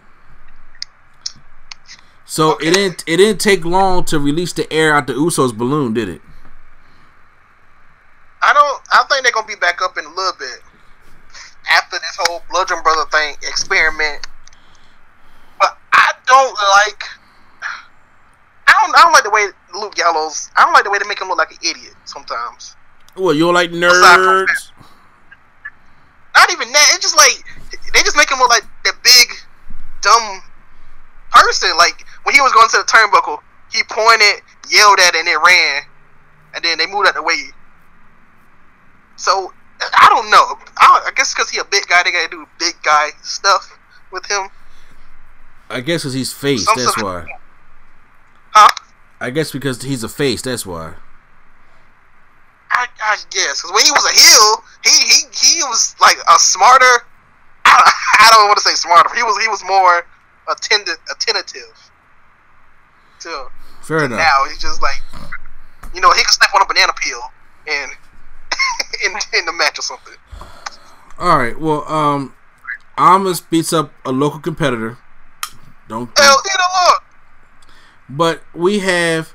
So it didn't it didn't take long to release the air out the Usos balloon, did it? I don't. I think they're gonna be back up in a little bit after this whole Bludgeon Brother thing experiment. I don't like. I don't. I don't like the way Luke Gallows. I don't like the way they make him look like an idiot sometimes. Well, you don't like nerds. Not even that. It's just like they just make him look like the big, dumb person. Like when he was going to the turnbuckle, he pointed, yelled at, it, and it ran, and then they moved out the way. So I don't know. I, I guess because he a big guy, they gotta do big guy stuff with him. I guess because he's face. That's why. Huh? I guess because he's a face. That's why. I, I guess because when he was a heel, he he he was like a smarter. I, I don't want to say smarter. He was he was more attendant attentive. To Fair enough. now he's just like, you know, he could step on a banana peel and in in the match or something. All right. Well, um, Almas beats up a local competitor. Don't. Hell, look. But we have.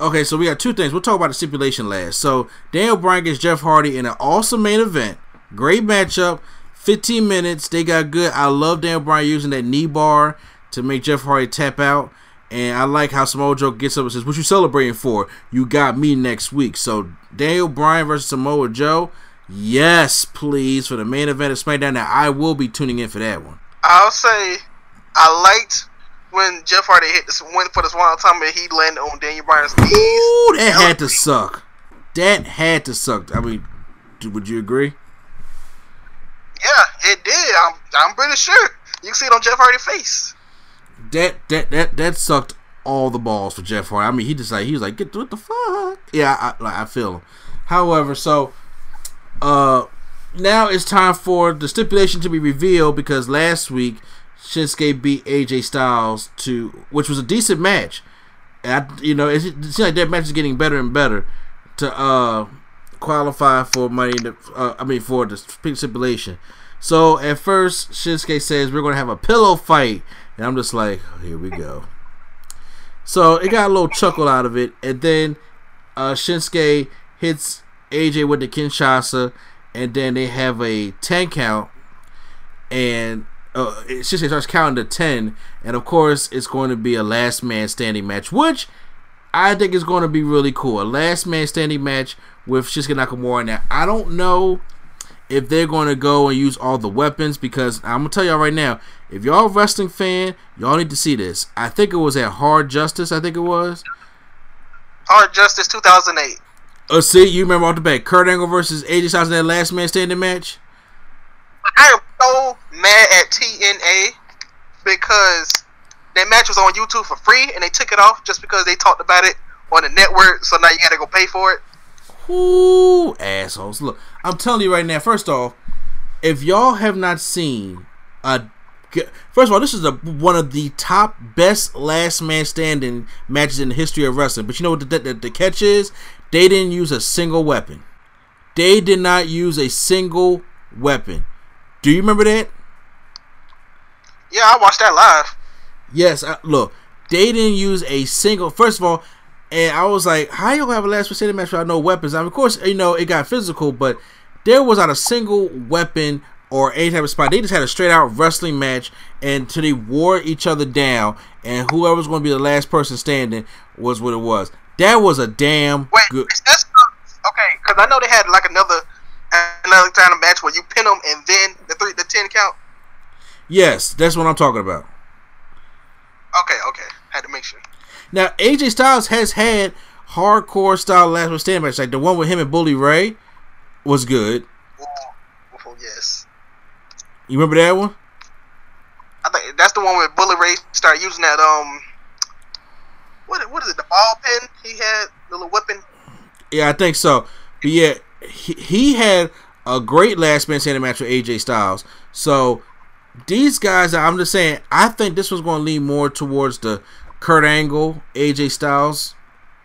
Okay, so we got two things. We'll talk about the stipulation last. So Daniel Bryan gets Jeff Hardy in an awesome main event. Great matchup. 15 minutes. They got good. I love Daniel Bryan using that knee bar to make Jeff Hardy tap out. And I like how Samoa Joe gets up and says, What you celebrating for? You got me next week. So Daniel Bryan versus Samoa Joe. Yes, please. For the main event of SmackDown. Now I will be tuning in for that one. I'll say I liked when Jeff Hardy hit this went for this one time and he landed on Daniel Bryan's knees. Ooh, that had to suck. That had to suck. I mean, would you agree? Yeah, it did. I'm I'm pretty sure. You can see it on Jeff Hardy's face. That that that that sucked all the balls for Jeff Hardy. I mean, he just like he was like, "Get what the fuck?" Yeah, I, like, I feel him. However, so uh, now it's time for the stipulation to be revealed because last week Shinsuke beat AJ Styles to, which was a decent match. I, you know, it, it seems like that match is getting better and better to uh qualify for money. The, uh, I mean, for the stipulation. So at first, Shinsuke says we're gonna have a pillow fight, and I'm just like, oh, here we go. So it got a little chuckle out of it, and then uh, Shinsuke hits AJ with the Kinshasa, and then they have a ten count, and uh, Shinsuke starts counting to ten, and of course it's going to be a last man standing match, which I think is going to be really cool. A last man standing match with Shinsuke Nakamura. Now I don't know if they're going to go and use all the weapons because I'm gonna tell y'all right now, if y'all a wrestling fan, y'all need to see this. I think it was at Hard Justice. I think it was. Hard Justice 2008. Uh, see, you remember off the back, Kurt Angle versus AJ Styles in that last man standing match. I am so mad at TNA because that match was on YouTube for free and they took it off just because they talked about it on the network. So now you got to go pay for it. Ooh, assholes. Look, I'm telling you right now, first off, if y'all have not seen a First of all, this is a, one of the top best last man standing matches in the history of wrestling. But you know what the, the, the catch is? They didn't use a single weapon. They did not use a single weapon. Do you remember that? Yeah, I watched that live. Yes, I, look, they didn't use a single. First of all, and I was like, "How you gonna have a last man match without no weapons?" I mean, of course, you know it got physical, but there was not a single weapon or any type of spot. They just had a straight out wrestling match until they wore each other down, and whoever was going to be the last person standing was what it was. That was a damn Wait, good. is this okay? Because I know they had like another another kind of match where you pin them and then the three the ten count. Yes, that's what I'm talking about. Okay, okay, had to make sure. Now AJ Styles has had hardcore style last man standing match, like the one with him and Bully Ray was good. Ooh, yes. You remember that one? I think that's the one where Bully Ray started using that um what what is it the ball pin he had the little weapon. Yeah, I think so. But yeah, he, he had a great last man standing match with AJ Styles. So these guys, I'm just saying, I think this was going to lean more towards the Kurt Angle, AJ Styles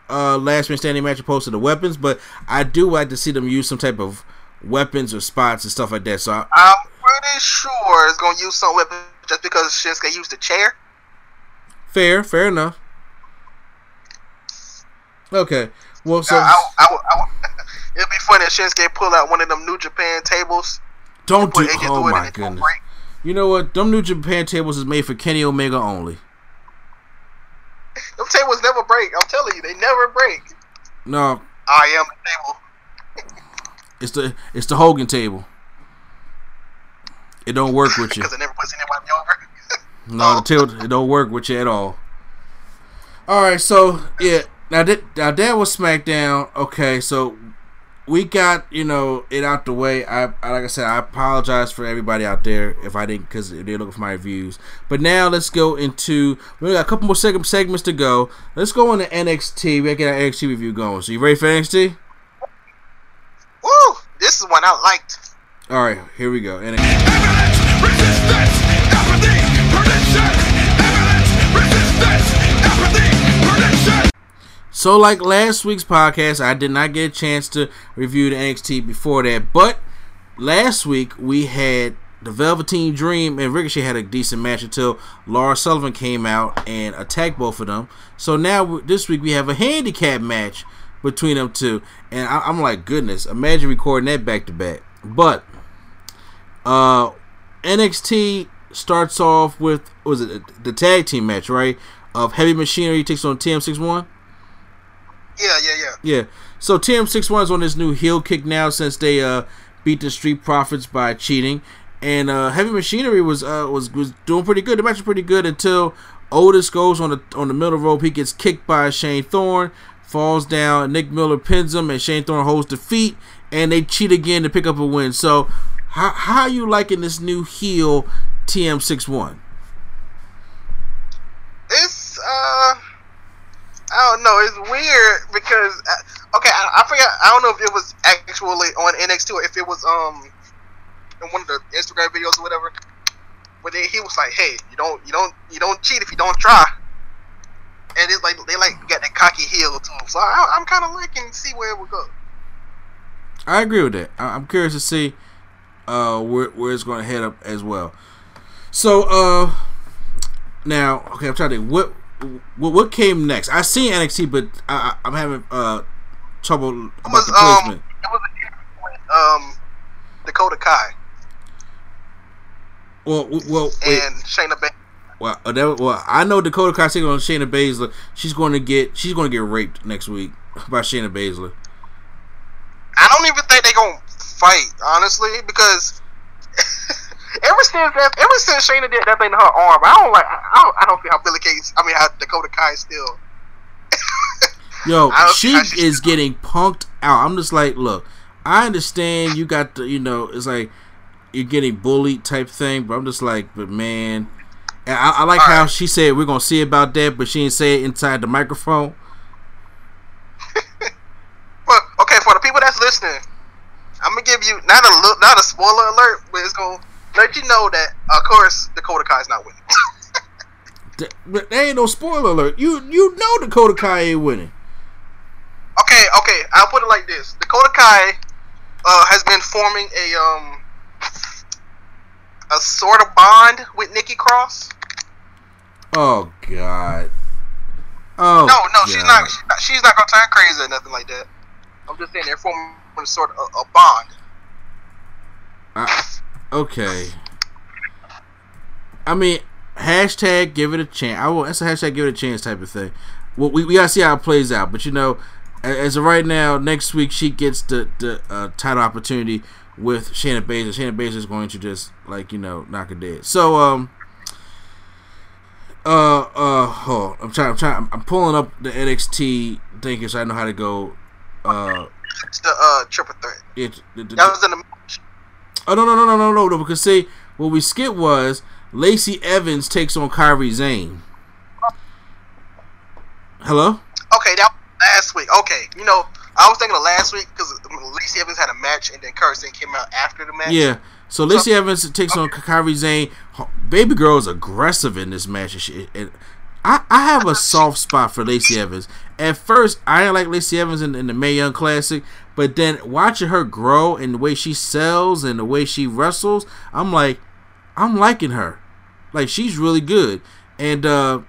uh, last man standing match opposed to the weapons. But I do like to see them use some type of weapons or spots and stuff like that. So I, I'm pretty sure it's gonna use some weapons just because Shinsuke used the chair. fair, fair enough. Okay, well, so I, I, I, I, it'd be funny if Shinsuke pull out one of them New Japan tables. don't do. Oh my and it don't goodness. You know what? Them New Japan tables is made for Kenny Omega only. Them tables never break. I'm telling you, they never break. No, I am the table it's the it's the Hogan table. It don't work with you. because it never puts anybody over. No, the oh. tilt it don't work with you at all. All right, so yeah, now that now that was SmackDown. Okay, so we got you know it out the way. I, I like I said, I apologize for everybody out there if I didn't because they're looking for my reviews. But now let's go into we got a couple more seg- segments to go. Let's go into NXT. We gotta get our NXT review going. So you ready for NXT? Woo! This is one I liked. All right, here we go. NXT. Resistance, apathy, prediction. Evidence, resistance, apathy, prediction. So, like last week's podcast, I did not get a chance to review the NXT before that. But last week we had the Velveteen Dream and Ricochet had a decent match until Lars Sullivan came out and attacked both of them. So now this week we have a handicap match between them two, and I, I'm like, goodness, imagine recording that back to back. But uh, NXT starts off with was it the tag team match, right? Of Heavy Machinery takes on TM61. Yeah, yeah, yeah. Yeah. So TM61 is on this new heel kick now since they uh beat the Street Profits by cheating. And uh Heavy Machinery was uh was was doing pretty good. The match was pretty good until Otis goes on the on the middle rope. He gets kicked by Shane Thorne, falls down. Nick Miller pins him, and Shane Thorne holds the feet, and they cheat again to pick up a win. So, how how you liking this new heel TM61? It's uh, I don't know. It's weird because uh, okay, I, I forgot. I don't know if it was actually on NXT or if it was um in one of the Instagram videos or whatever. But he was like, "Hey, you don't, you don't, you don't cheat if you don't try." And it's like they like got that cocky heel to. So I, I'm kind of liking to see where it would go. I agree with that. I'm curious to see uh, where where it's going to head up as well. So uh, now, okay, I'm trying to think what what, what came next. I seen NXT, but I, I'm having uh trouble It about was the um, placement. it was with, um Dakota Kai Well, well, wait. and Shayna Baszler. Well, uh, that, well, I know Dakota Kai taking on Shayna Baszler. She's going to get she's going to get raped next week by Shayna Baszler. I don't even think they're gonna fight, honestly, because ever since that, ever since Shayna did that thing to her arm, I don't like. I don't, I don't see how Billy Case. I mean, how Dakota Kai still. Yo, she is getting punked out. I'm just like, look, I understand you got the, you know, it's like you're getting bullied type thing, but I'm just like, but man, and I, I like All how right. she said we're gonna see about that, but she didn't say it inside the microphone. But okay, for the people that's listening, I'm gonna give you not a look, not a spoiler alert, but it's gonna let you know that of course Dakota Kai is not winning. But there ain't no spoiler alert. You you know Dakota Kai ain't winning. okay, okay, I'll put it like this: Dakota Kai uh, has been forming a um a sort of bond with Nikki Cross. Oh God. Oh No, no, she's God. not. She's not, she's not gonna turn crazy or nothing like that. I'm just saying they're forming a sort of a, a bond. I- okay. I mean, hashtag give it a chance. I will. That's a hashtag give it a chance type of thing. Well, we, we gotta see how it plays out. But you know, as of right now, next week she gets the the uh, title opportunity with Shayna Baszler. Shayna Baszler is going to just like you know knock her dead. So um. Uh uh oh, I'm trying I'm trying I'm pulling up the NXT thing because I know how to go uh It's the uh, triple threat. it, the, the, That was in the. Oh no no no no no no no because see what we skipped was Lacey Evans takes on Kairi Sane. Hello? Okay, that last week. Okay, you know, I was thinking of last week because Lacey Evans had a match and then Kirsten came out after the match. Yeah. So Lacey Evans takes on Kairi Sane. Baby girl is aggressive in this match. And she, and I, I have a soft spot for Lacey Evans. At first, I didn't like Lacey Evans in, in the Mae Young Classic, but then watching her grow and the way she sells and the way she wrestles, I'm like, I'm liking her. Like she's really good. And uh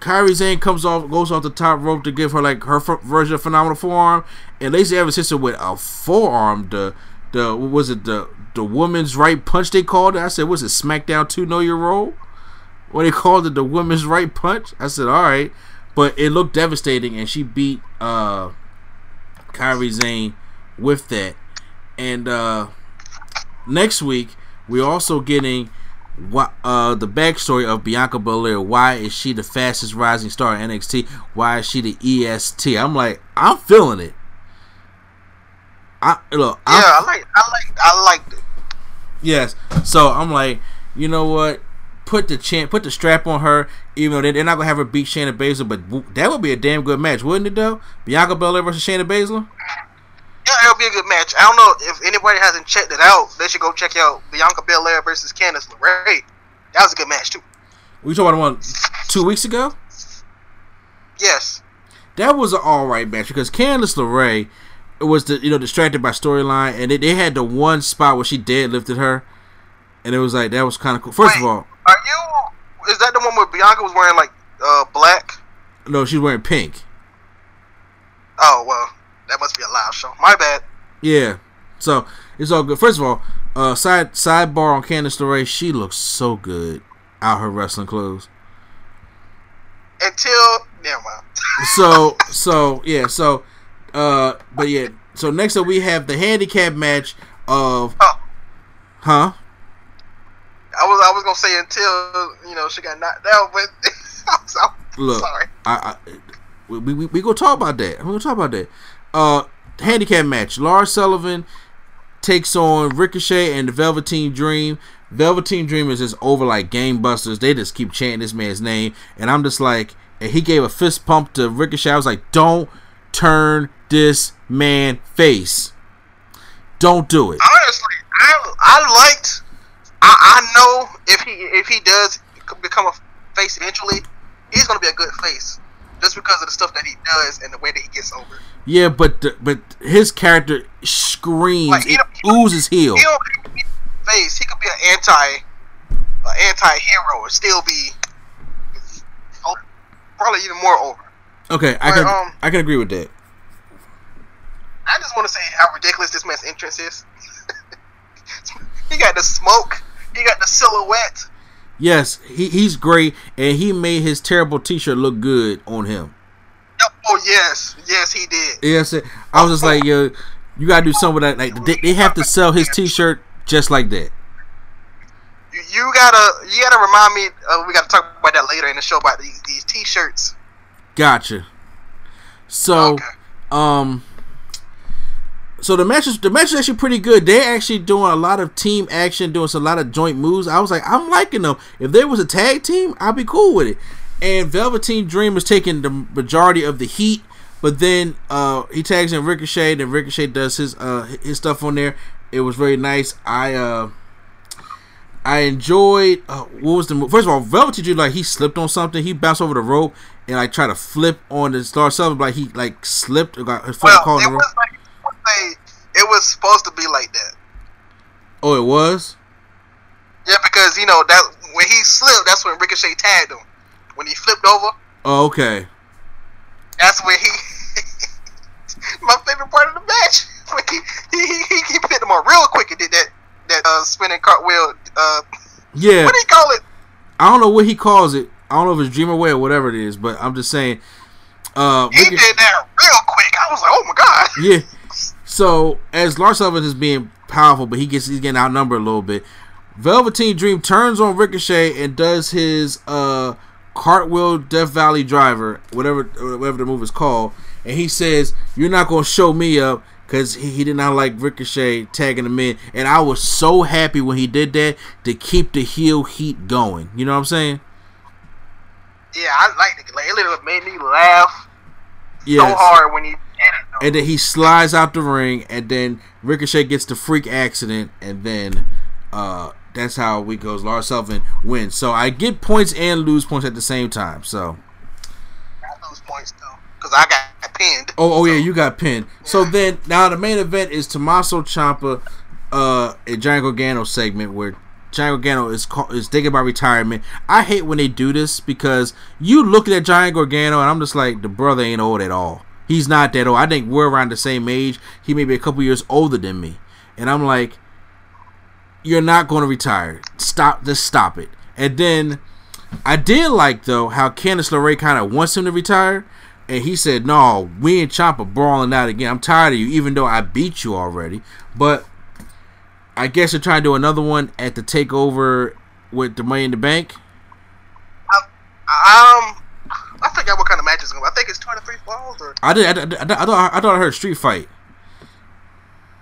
Kairi Sane comes off, goes off the top rope to give her like her f- version of phenomenal forearm, and Lacey Evans hits her with a forearm. The the what was it the the woman's right punch they called it? I said, was it SmackDown Two Know Your Role? What they called it, the woman's right punch? I said, all right, but it looked devastating, and she beat uh Kairi Sane with that. And uh next week we're also getting what uh the backstory of Bianca Belair. Why is she the fastest rising star in NXT? Why is she the EST? I'm like, I'm feeling it. I look, yeah, I'm, I like, I like, I liked it. yes. So I'm like, you know what? Put the champ, put the strap on her. Even though they- they're not gonna have her beat Shayna Baszler, but that would be a damn good match, wouldn't it? Though Bianca Belair versus Shayna Baszler. Yeah, it'll be a good match. I don't know if anybody hasn't checked it out. They should go check out Bianca Belair versus Candice LeRae. That was a good match too. We talking about one two weeks ago. Yes. that was an all right match because Candice LeRae was the you know distracted by storyline, and they, they had the one spot where she deadlifted her, and it was like that was kind of cool. First of all, Are you? Is that the one where Bianca was wearing like uh black? no, she's wearing pink. Oh well, that must be a live show. My bad. Yeah, so it's all good. First of all, uh, side sidebar on Candice LeRae, she looks so good out her wrestling clothes. Until never mind. So so yeah, so uh, but yeah, so next up we have the handicap match of Oh, huh. I was I was gonna say until you know she got knocked out, but I'm, so- Look, sorry. I, I we, we we gonna talk about that. We gonna talk about that. Uh, handicap match. Lars Sullivan takes on Ricochet and the Velveteen Dream. Velveteen Dream is just over like game busters. They just keep chanting this man's name, and I'm just like, and he gave a fist pump to Ricochet. I was like, don't turn this man face. Don't do it. Honestly, I I liked. I, I know if he if he does become a face eventually, he's gonna be a good face. Just because of the stuff that he does and the way that he gets over. Yeah, but the, but his character screams, Like, he don't- oozes heel. He don't be a face. He could be an anti, an anti-hero, and still be probably even more over. Okay, I can um, I can agree with that. I just want to say how ridiculous this man's entrance is. he got the smoke. He got the silhouette. Yes, he, he's great, and he made his terrible T-shirt look good on him. Oh yes, yes he did. Yes, I was just like, yo, you gotta do something with that. Like they, they have to sell his T-shirt just like that. You, you gotta, you gotta remind me. Uh, we gotta talk about that later in the show about these these t-shirts. Gotcha. So, Okay. um, so the match is the match is actually pretty good. They're actually doing a lot of team action, doing some, a lot of joint moves. I was like, I'm liking them. If there was a tag team, I'd be cool with it. And Velveteen Dream is taking the majority of the heat. But then uh, he tags in Ricochet, and Ricochet does his uh, his stuff on there. It was very nice. I uh, I enjoyed. Uh, what was the move? First of all, Velveteen Dream like he slipped on something. He bounced over the rope and like tried to flip on the Star Seven. Like he like slipped. Or got his foot Well, caught in the rope. like they, it was supposed to be like that. Oh, it was. Yeah, because you know that when he slipped, that's when Ricochet tagged him. When he flipped over, Oh, okay. that's when he. my favorite part of the match when he he he, he, picked him up real quick and did that that uh, spinning cartwheel. Uh, Yeah. what do you call it? I don't know what he calls it. I don't know if it's Dream Away or whatever it is, but I'm just saying. Uh, He Rico- did that real quick. I was like, oh my god. yeah. So as Lars Sullivan is being powerful, but he gets he's getting outnumbered a little bit. Velveteen Dream turns on Ricochet and does his uh cartwheel Death Valley driver, whatever whatever the move is called, and he says, "You're not gonna show me up." Cause he, he did not like Ricochet tagging him in, and I was so happy when he did that to keep the heel heat going. You know what I'm saying? Yeah, I liked it. Like, it literally made me laugh so hard when he did it. Though. And then he slides out the ring, and then Ricochet gets the freak accident, and then uh, that's how we goes. Lars Sullivan wins, so I get points and lose points at the same time. So, I lose points though because I got pinned. oh, oh yeah, you got pinned. So then now the main event is Tommaso Ciampa, uh, a Johnny Gargano segment where. Johnny Gargano is call, is thinking about retirement. I hate when they do this because you look at Johnny Gargano and I'm just like the brother ain't old at all. He's not that old. I think we're around the same age. He may be a couple years older than me, and I'm like, you're not going to retire. Stop. Just stop it. And then I did like though how Candice LeRae kind of wants him to retire, and he said, "No, we and Ciampa brawling out again. I'm tired of you, even though I beat you already." But I guess they're trying to do another one at the takeover with the Money in the Bank. Um, I forgot what kind of match it's be. I think it's twenty three falls or I did. I, did- I, I thought. I thought I heard street fight.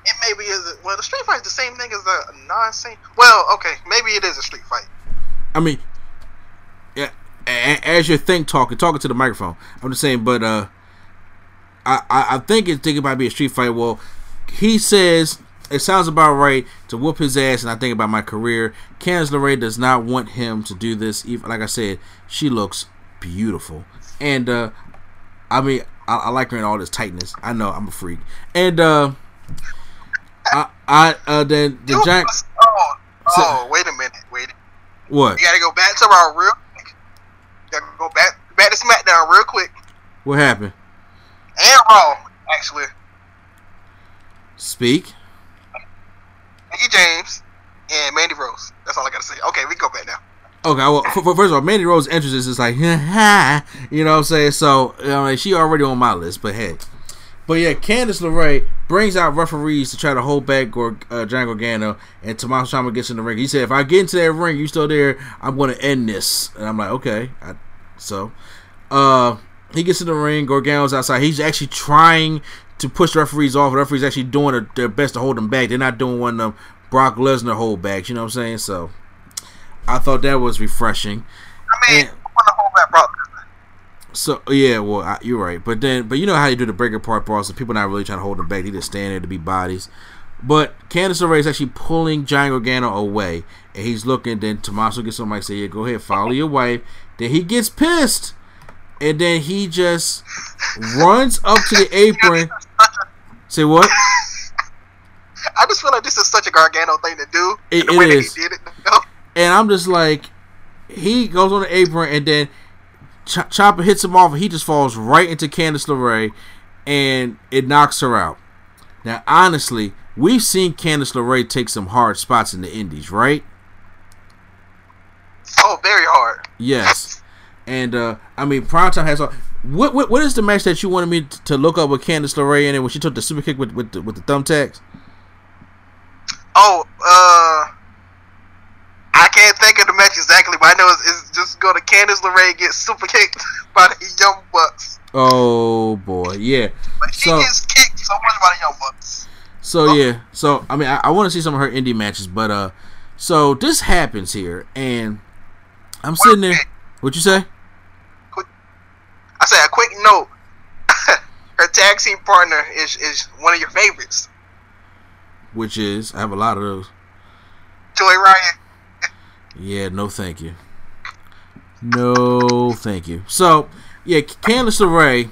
it maybe is. Well, the street fight is the same thing as a non same. Well, okay, maybe it is a street fight. I mean, yeah, as you're think talking, talking to the microphone. I'm just saying, but uh, I I, I think it's thinking about being a street fight. Well, he says it sounds about right to whoop his ass, and I think about my career. Candice LeRae does not want him to do this. Even like I said, she looks beautiful, and uh, I mean, I, I like her in all this tightness. I know I'm a freak, and uh, I I uh then the giant Oh, So- oh, wait a minute, wait. what You gotta go back to Raw real gotta go back back to SmackDown real quick what happened? and Raw actually. Speak. Mickie James and Mandy Rose. That's all I gotta say. Okay, we can go back now. Okay, well, first of all, Mandy Rose entrance is like, you know what I'm saying? So, you know, she already on my list, but hey. But yeah, Candice LeRae brings out referees to try to hold back Gor- uh, John Gargano, and Tommaso Ciampa gets in the ring. He said, if I get into that ring, you still there, I'm going to end this. And I'm like, okay. I, so, uh, he gets in the ring. Gargano's outside. He's actually trying to push the referees off. The referees actually doing their, their best to hold them back. They're not doing one of them Brock Lesnar holdbacks. You know what I'm saying? So, I thought that was refreshing. I mean, And- I wanna hold back Brock. So yeah, well I, you're right, but then but you know how you do the breaker part brawls, and people not really trying to hold them back; they just stand there to be bodies. But Candice LeRae is actually pulling Johnny Gargano away, and he's looking. Then Tommaso gets on mic, say, "Yeah, go ahead, follow your wife." Then he gets pissed, and then he just runs up to the apron. Say what? I just feel like this is such a Gargano thing to do. It- the it way that is. he did it. And I'm just like, he goes on the apron, and then Ch- Chopper hits him off, and he just falls right into Candice LeRae, and it knocks her out. Now, honestly, we've seen Candice LeRae take some hard spots in the Indies, right? Oh, very hard. Yes. And uh, I mean, Primetime has all. What, what what is the match that you wanted me to look up with Candice LeRae in it when she took the super kick with with the, with the thumbtacks? Oh, uh, can't think of the match exactly, but I know it's, it's just go to Candice LeRae get super kicked by the Young Bucks. Oh boy, yeah. But she So- gets kicked so much by the Young Bucks. So yeah, so I mean, I, I want to see some of her indie matches, but uh, so this happens here, and I'm sitting there. What you say? I say a quick note. Her tag team partner is is one of your favorites, which is I have a lot of those. Joey Ryan. Yeah, no, thank you. No, thank you. So, yeah, Candice LeRae,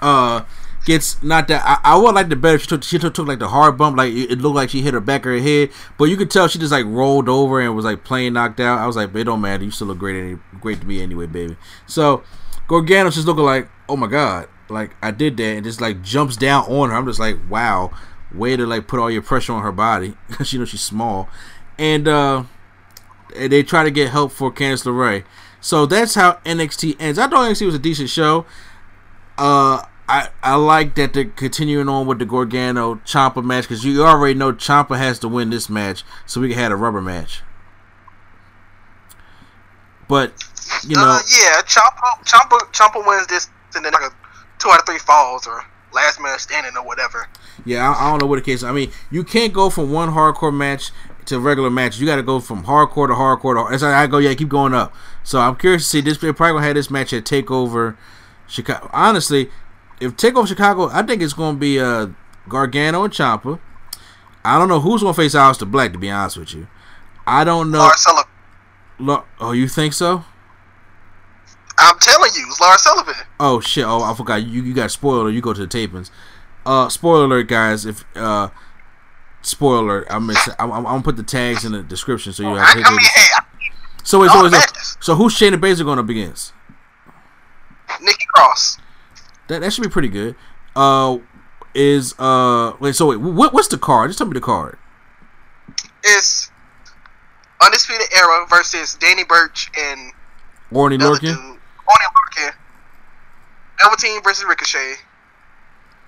uh, gets not that I, I would like the better. She took she took, took like the hard bump, like it, it, looked like she hit her back of her head, but you could tell she just like rolled over and was like playing knocked out. I was like, it don't matter. You still look great, any, great to me anyway, baby. So Gargano's just looking like, oh my god, like I did that, and just like jumps down on her. I'm just like, wow, way to like put all your pressure on her body because you know she's small, and uh, they try to get help for Candice LeRae. So that's how NXT ends. I thought NXT was a decent show. Uh, I I like that they're continuing on with the Gargano Ciampa match because you already know Ciampa has to win this match, so we can have a rubber match. But you know, uh, yeah, Ciampa Ciampa Ciampa wins this, and then like a two out of three falls or last man standing or whatever. Yeah, I, I don't know what the case. I mean, you can't go from one hardcore match to regular matches. You got to go from hardcore to hardcore to. As I go, yeah, keep going up. So I'm curious to see this. They're probably gonna have this match at Takeover Chicago. Honestly, if Takeover Chicago, I think it's gonna be uh Gargano and Ciampa. I don't know who's gonna face Aleister Black. To be honest with you, I don't know. Lars Sullivan. Look, oh, you think so? I'm telling you, it's Lars Sullivan. Oh shit! Oh, I forgot. You you got spoiler. You go to the tapings. Uh, spoiler alert, guys. If uh, spoiler I'm, I'm, I'm gonna put the tags in the description so you. have I, I mean, hey, so wait, so, wait, so, so who's Shayna Baszler going to be against? Nikki Cross. That that should be pretty good. Uh, is uh wait so wait what what's the card? Just tell me the card. It's Undisputed Era versus Danny Burch and Oney Lorcan. Oney Lorcan. Velveteen versus Ricochet.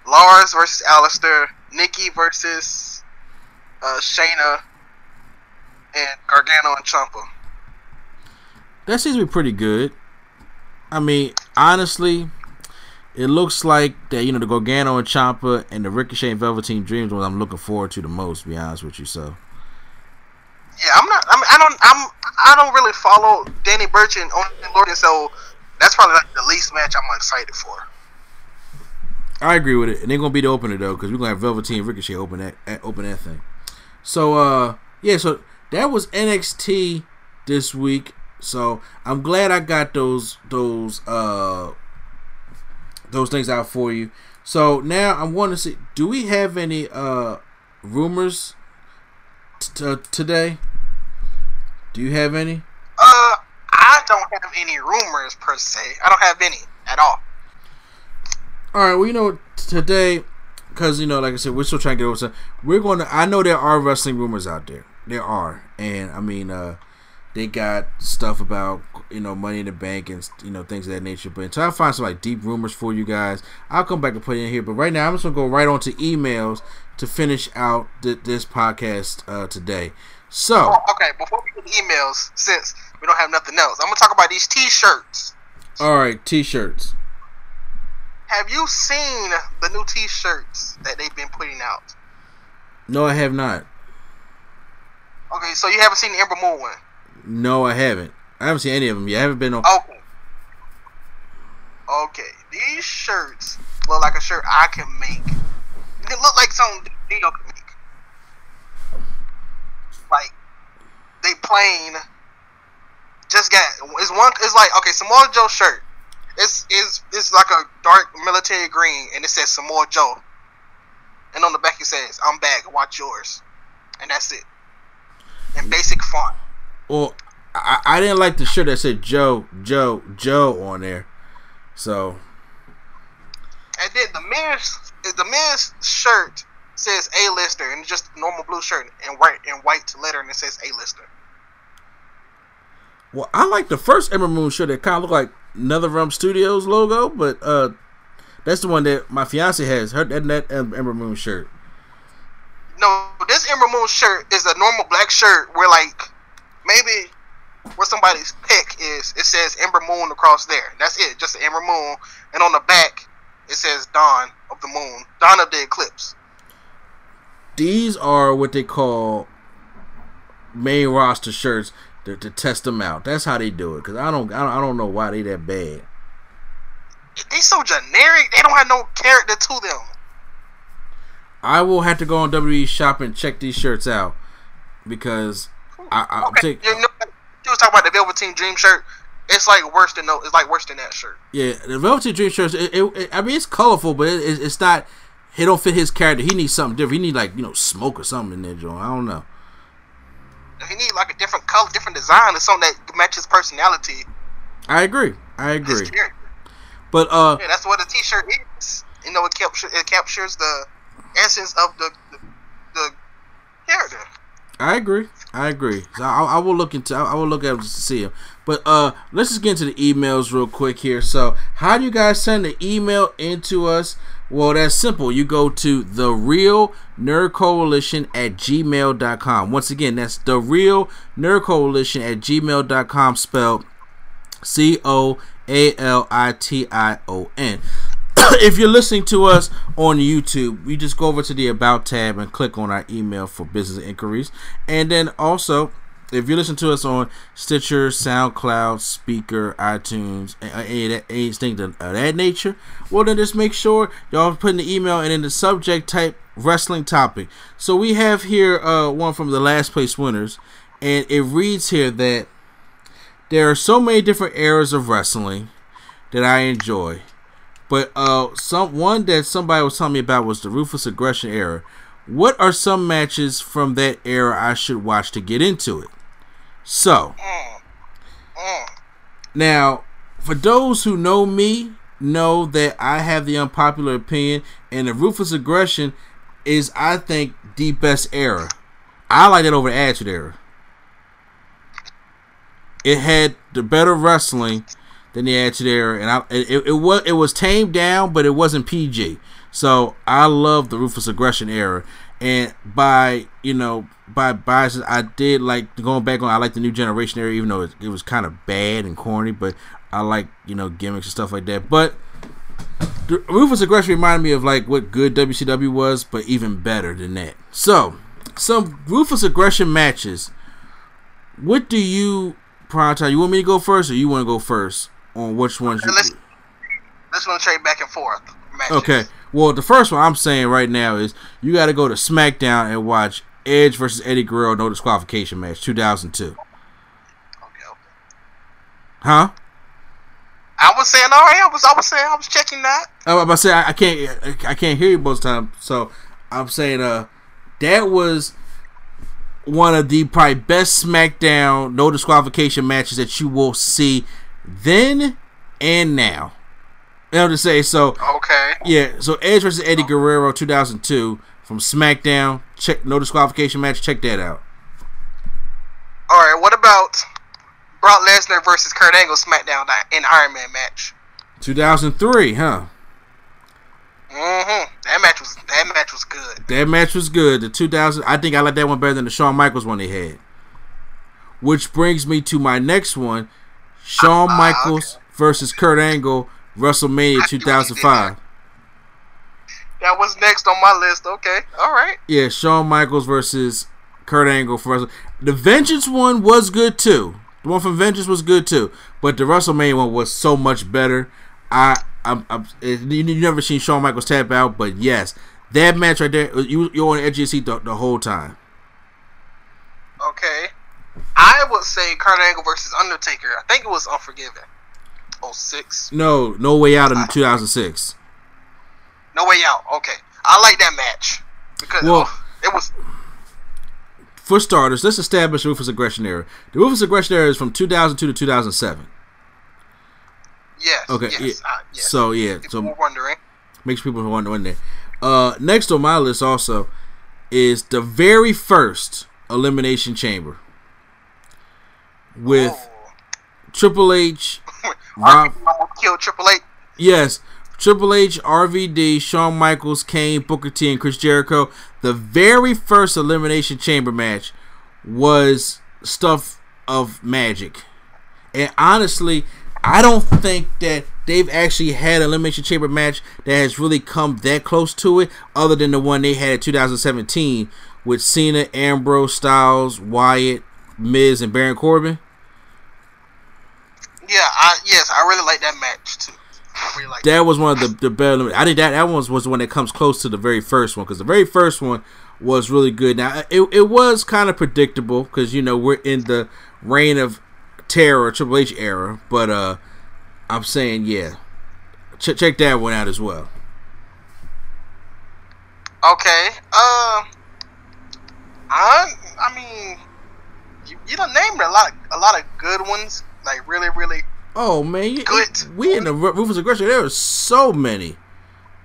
Lars versus Aleister. Nikki versus uh, Shayna. And Gargano and Ciampa. That seems to be pretty good. I mean, honestly, it looks like that you know the Gargano and Ciampa and the Ricochet and Velveteen Dreams what I'm looking forward to the most. To be honest with you, so. Yeah, I'm not. I mean, I don't. I'm. I don't really follow Danny Burch and Oney Lorcan, so that's probably like the least match I'm excited for. I agree with it, and they're gonna be the opener though, because we're gonna have Velveteen Ricochet open that open that thing. So, uh, yeah, so that was NXT this week. So I'm glad I got those those uh those things out for you. So now I want to see do we have any uh rumors t- today? Do you have any? Uh I don't have any rumors per se. I don't have any at all. All right, well, you know, today because you know, like I said, we're still trying to get over. We're going to. I know there are wrestling rumors out there. There are, and I mean, uh they got stuff about you know money in the bank and you know things of that nature. But until I find some like deep rumors for you guys, I'll come back and put it in here. But right now, I'm just gonna go right on to emails to finish out th- this podcast uh, today. So oh, okay, before we get emails, since we don't have nothing else, I'm gonna talk about these T-shirts. All right, T-shirts. Have you seen the new T-shirts that they've been putting out? No, I have not. Okay, so you haven't seen the Ember Moon one. No, I haven't. I haven't seen any of them. I haven't been on. Okay. Okay. These shirts look like a shirt I can make. They look like something Dino can make. Like they plain just got it's one it's like okay Samoa Joe shirt. It's is it's like a dark military green and it says Samoa Joe. And on the back it says, I'm back, watch yours. And that's it. In basic font. Well, I, I didn't like the shirt that said Joe, Joe, Joe on there. So. And then the men's the men's shirt says Aleister and just normal blue shirt and white in white letter and it says Aleister. Well, I like the first Ember Moon shirt that kind of looked like NetherRealm Studios logo, but uh, that's the one that my fiance has. Her that, that Ember Moon shirt. No, this Ember Moon shirt is a normal black shirt where like maybe where somebody's pick is, it says Ember Moon across there. That's it, just Ember Moon. And on the back, it says Dawn of the Moon, Dawn of the Eclipse. These are what they call main roster shirts to, to test them out. That's how they do it. Cause I don't, I don't, I don't know why they that bad. they so generic. They don't have no character to them. I will have to go on WWE shop and check these shirts out because I, I Okay, take you know, you was talking about the Velveteen Dream shirt. It's like worse than no. It's like worse than that shirt. yeah the Velveteen Dream shirts. It, it, it- I mean, it's colorful, but it, it, it's not. It don't fit his character. He needs something different. He need like you know smoke or something in there, Joe. I don't know. He need like a different color, different design, or something that matches personality. I agree. I agree. But uh, Yeah, that's what a T-shirt is. You know, it captures it captures the essence of the the, the character. I agree. I agree. So I, I will look into. I will look at to see them. But uh, let's just get into the emails real quick here. So, how do you guys send the email into us? Well, that's simple. You go to the real nerd coalition at gmail.com. Once again, that's the real nerd coalition at gmail.com spelled C O A L I T I O N. if you're listening to us on YouTube, you just go over to the About tab and click on our email for business inquiries. And then also, if you listen to us on Stitcher, SoundCloud, Spreaker, iTunes, anything of that nature, well, then just make sure y'all put in the email and in the subject type wrestling topic. So we have here uh, one from the last place winners, and it reads here that there are so many different eras of wrestling that I enjoy. But uh, some one that somebody was telling me about was the Ruthless Aggression era. What are some matches from that era I should watch to get into it? So, now for those who know me, know that I have the unpopular opinion, and the Ruthless Aggression is, I think, the best era. I like that over the Attitude era. It had the better wrestling than the Attitude Era, and I it, it was it was tamed down, but it wasn't PG. So I love the Ruthless Aggression era, and by you know by biases, I did like going back on. I like the New Generation era, even though it, it was kind of bad and corny, but I like you know gimmicks and stuff like that. But the Ruthless Aggression reminded me of like what good WCW was, but even better than that. So some Ruthless Aggression matches. What do you prioritize? You want me to go first, or you want to go first on which ones you? Let's let's trade back and forth. Matches. Okay. Well, the first one I'm saying right now is you got to go to SmackDown and watch Edge versus Eddie Guerrero no disqualification match 2002. Okay, okay. Huh? I was saying all right. I was I was saying I was checking that. I'm about to say I, I can't I can't hear you most time, so I'm saying uh that was one of the probably best SmackDown no disqualification matches that you will see then and now. You know to say so. Okay. Yeah, so Edge versus Eddie Guerrero 2002 from SmackDown. Check no disqualification match. Check that out. All right. What about Brock Lesnar versus Kurt Angle SmackDown in Iron Man match? 2003, huh? Mm-hmm. That match was that match was good. That match was good. The 2000, I think I like that one better than the Shawn Michaels one they had. Which brings me to my next one: Shawn Michaels versus Kurt Angle, WrestleMania 2005. That was next on my list. Okay. All right. Yeah, Shawn Michaels versus Kurt Angle for Wrestle- the Vengeance one was good too. The one from Vengeance was good too, but the WrestleMania one was so much better. I, I'm, I'm it, you, you never seen Shawn Michaels tap out, but yes, that match right there, uh, you you're on the edge of your seat the, the whole time. Okay. I would say Kurt Angle versus Undertaker. I think it was Unforgiven. Oh six. No, no way out in 2006. No way out. Okay. I like that match because Well- oh, it was. For starters, let's establish the Ruthless Aggression era. The Ruthless Aggression era is from 2002 to 2007. Yes. Okay, Yes. yeah. uh, yes. So yeah, People so were wondering. makes people wonder when there. Uh, next on my list also is the very first Elimination Chamber with Oh. Triple H. Rob, killed Triple H. yes, Triple H, RVD, Shawn Michaels, Kane, Booker T, and Chris Jericho. The very first Elimination Chamber match was stuff of magic, and honestly, I don't think that they've actually had an Elimination Chamber match that has really come that close to it, other than the one they had in 2017 with Cena, Ambrose, Styles, Wyatt, Miz, and Baron Corbin. Yeah. I yes. I really like that match too. really like that was one of the the better. I think that that one was, was the one that comes close to the very first one because the very first one was really good. Now it it was kind of predictable because you know we're in the reign of terror Triple H era, but uh, I'm saying yeah, Ch- check that one out as well. Okay. Uh, I I mean, you, you done named a lot a lot of good ones. Like really, really. Oh man, you, Good. we in the Ru- Ruthless Aggression. There were so many,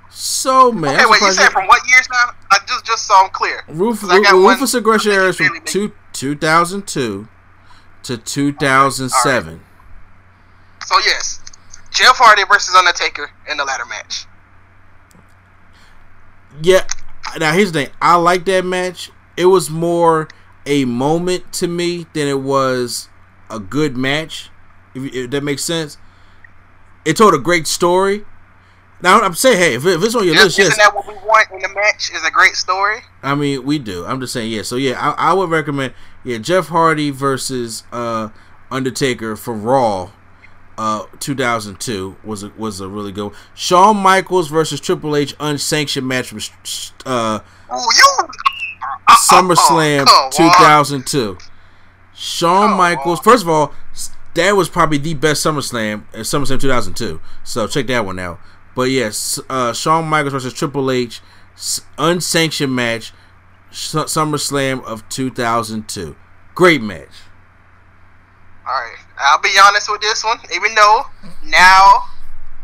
so many. Okay, I'm wait. You said from what years now? I just just so I'm clear. Roof, 'Cause I got one- Ruthless Aggression era is from two, 2002 to 2007. So yes, Jeff Hardy versus Undertaker in the ladder match. Yeah. Now here's the thing. I like that match. It was more a moment to me than it was a good match. If, if that makes sense. It told a great story. Now I'm saying, hey, if, if it's on your list, Isn't yes. that what we want in the match? Is a great story. I mean, we do. I'm just saying, yeah. So yeah, I, I would recommend, yeah, Jeff Hardy versus uh, Undertaker for Raw, uh, 2002 was a, was a really good. One. Shawn Michaels versus Triple H unsanctioned match from uh, Oh, you. SummerSlam on. 2002. Shawn Come Michaels. First of all, that was probably the best SummerSlam. uh, SummerSlam 2002. So check that one out. But yes, uh, Shawn Michaels versus Triple H, unsanctioned match, Su- SummerSlam of 2002. Great match. All right, I'll be honest with this one. Even though now,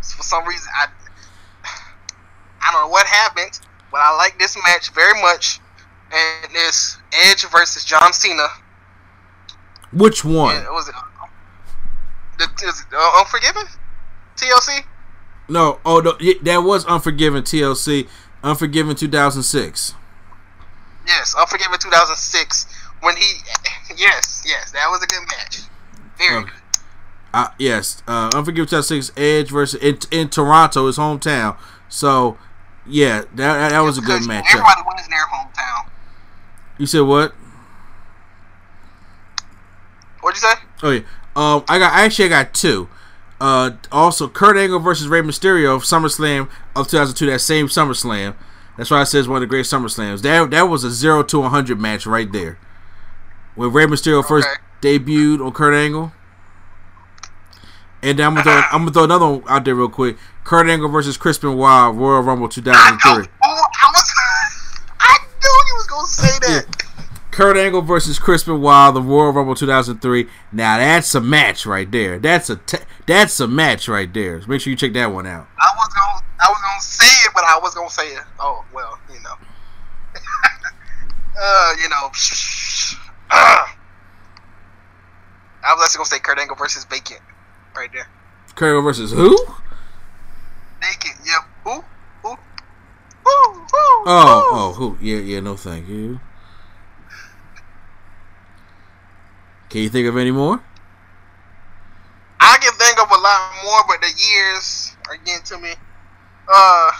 for some reason, I I don't know what happened, but I like this match very much. And it's Edge versus John Cena. Which one? And was it the, is uh, Unforgiven? TLC? No, oh no, that was Unforgiven TLC, Unforgiven 2006. Yes, Unforgiven 2006. When he, yes, yes, that was a good match. Very Okay. good. Uh, yes, uh, Unforgiven 2006 Edge versus in, in Toronto, his hometown. So, yeah, that that, that was a good match. Everybody wins in their hometown. You said what? What'd you say? Oh yeah. Um, I got actually I got two. Uh, also Kurt Angle versus Rey Mysterio of SummerSlam of 2002. That same SummerSlam. That's why I said it's one of the great SummerSlams. That that was a zero to 100 match right there. When Rey Mysterio first Okay. debuted on Kurt Angle. And then I'm gonna throw, I'm gonna throw another one out there real quick. Kurt Angle versus Chris Benoit Royal Rumble 2003. Oh, I was, I knew you was gonna say that. Kurt Angle versus Chris Benoit, the Royal Rumble 2003. Now that's a match right there. That's a t- that's a match right there. Make sure you check that one out. I was gonna, I was gonna say it, but I was gonna say it. Oh well, you know. uh, you know. Uh, I was actually gonna say Kurt Angle versus Bacon, right there. Kurt Angle versus who? Bacon, yep. Who? Who? Who? Who? Oh, oh, who? Yeah, yeah. No, thank you. Can you think of any more? I can think of a lot more, but the years are getting to me. Uh,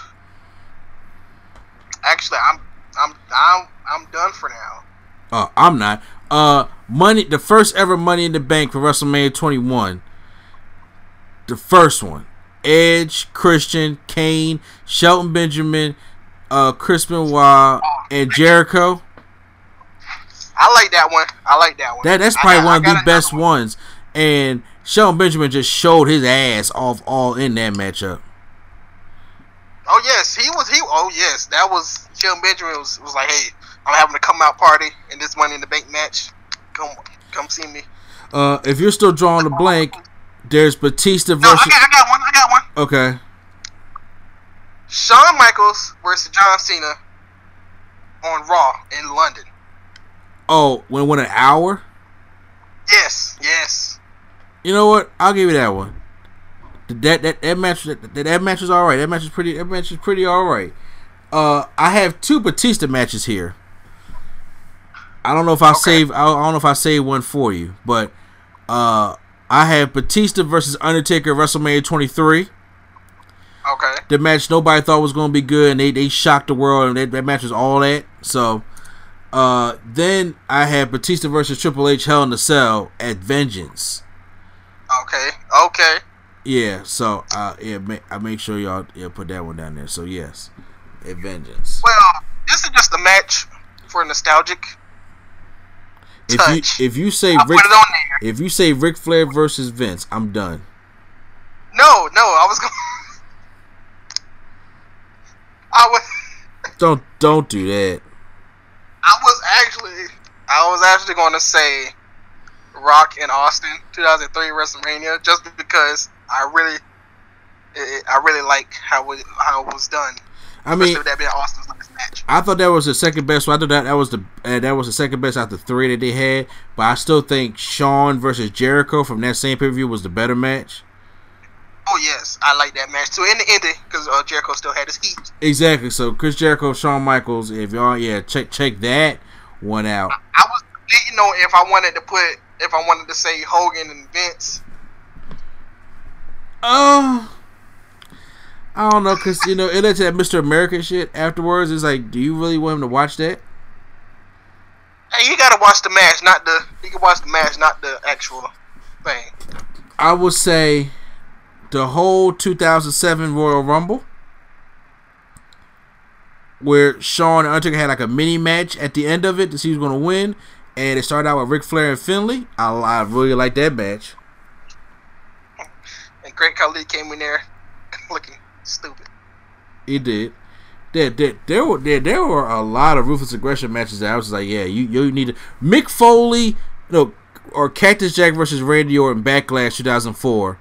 actually, I'm, I'm, I'm, I'm done for now. Uh, I'm not. Uh, money. The first ever Money in the Bank for WrestleMania 21. The first one. Edge, Christian, Kane, Shelton Benjamin, uh, Chris Benoit, and Jericho. I like that one. I like that one. That that's probably got- one of the best one. ones. And Shelton Benjamin just showed his ass off all in that matchup. Oh yes, he was. He. Oh yes, that was. Shelton Benjamin was, was like, "Hey, I'm having a come out party in this Money in the Bank match. Come, come see me." Uh, if you're still drawing the blank, there's Batista versus. No, I got, I got one. I got one. Okay. Shawn Michaels versus John Cena on Raw in London. Oh, when won an hour. Yes, yes. You know what? I'll give you that one. That that that match that, that match is all right. That match is pretty. That match is pretty all right. Uh, I have two Batista matches here. I don't know if I save. I don't know if I save one for you, but uh, I have Batista versus Undertaker WrestleMania 23. Okay. The match nobody thought was going to be good, and they, they shocked the world, and that, that match was all that. So, uh, then I have Batista versus Triple H Hell in the Cell at Vengeance. Okay. Okay. Yeah, so uh, yeah, ma- I make sure y'all yeah put that one down there. So yes, a vengeance. Well, this is just a match for nostalgic. If touch. you if you say Rick, put it on there. if you say Ric Flair versus Vince, I'm done. No, no, I was going. I was. Don't don't do that. I was actually. I was actually going to say Rock in Austin, 2003 WrestleMania, just because I really, it, I really like how it how it was done. I mean, that being Austin's last match. I thought that was the second best. So I thought that that was the uh, that was the second best out of the three that they had. But I still think Shawn versus Jericho from that same pay per view was the better match. Oh yes, I like that match too. In the ending, because uh, Jericho still had his heat. Exactly. So Chris Jericho, Shawn Michaels. If y'all yeah check check that one out. I was debating know, if I wanted to put if I wanted to say Hogan and Vince. Uh, I don't know, cause you know it led to that Mr. America shit afterwards. It's like, do you really want him to watch that? Hey, you gotta watch the match, not the. You can watch the match, not the actual thing. I would say the whole 2007 Royal Rumble, where Shawn and Undertaker had like a mini match at the end of it to see who's going to win, and it started out with Ric Flair and Finlay. I, I really like that match. And Great Khali came in there looking stupid. He did. There, there, there were there, there were a lot of ruthless aggression matches that I was like, yeah, you you need to Mick Foley, you know, or Cactus Jack versus Randy Orton Backlash 2004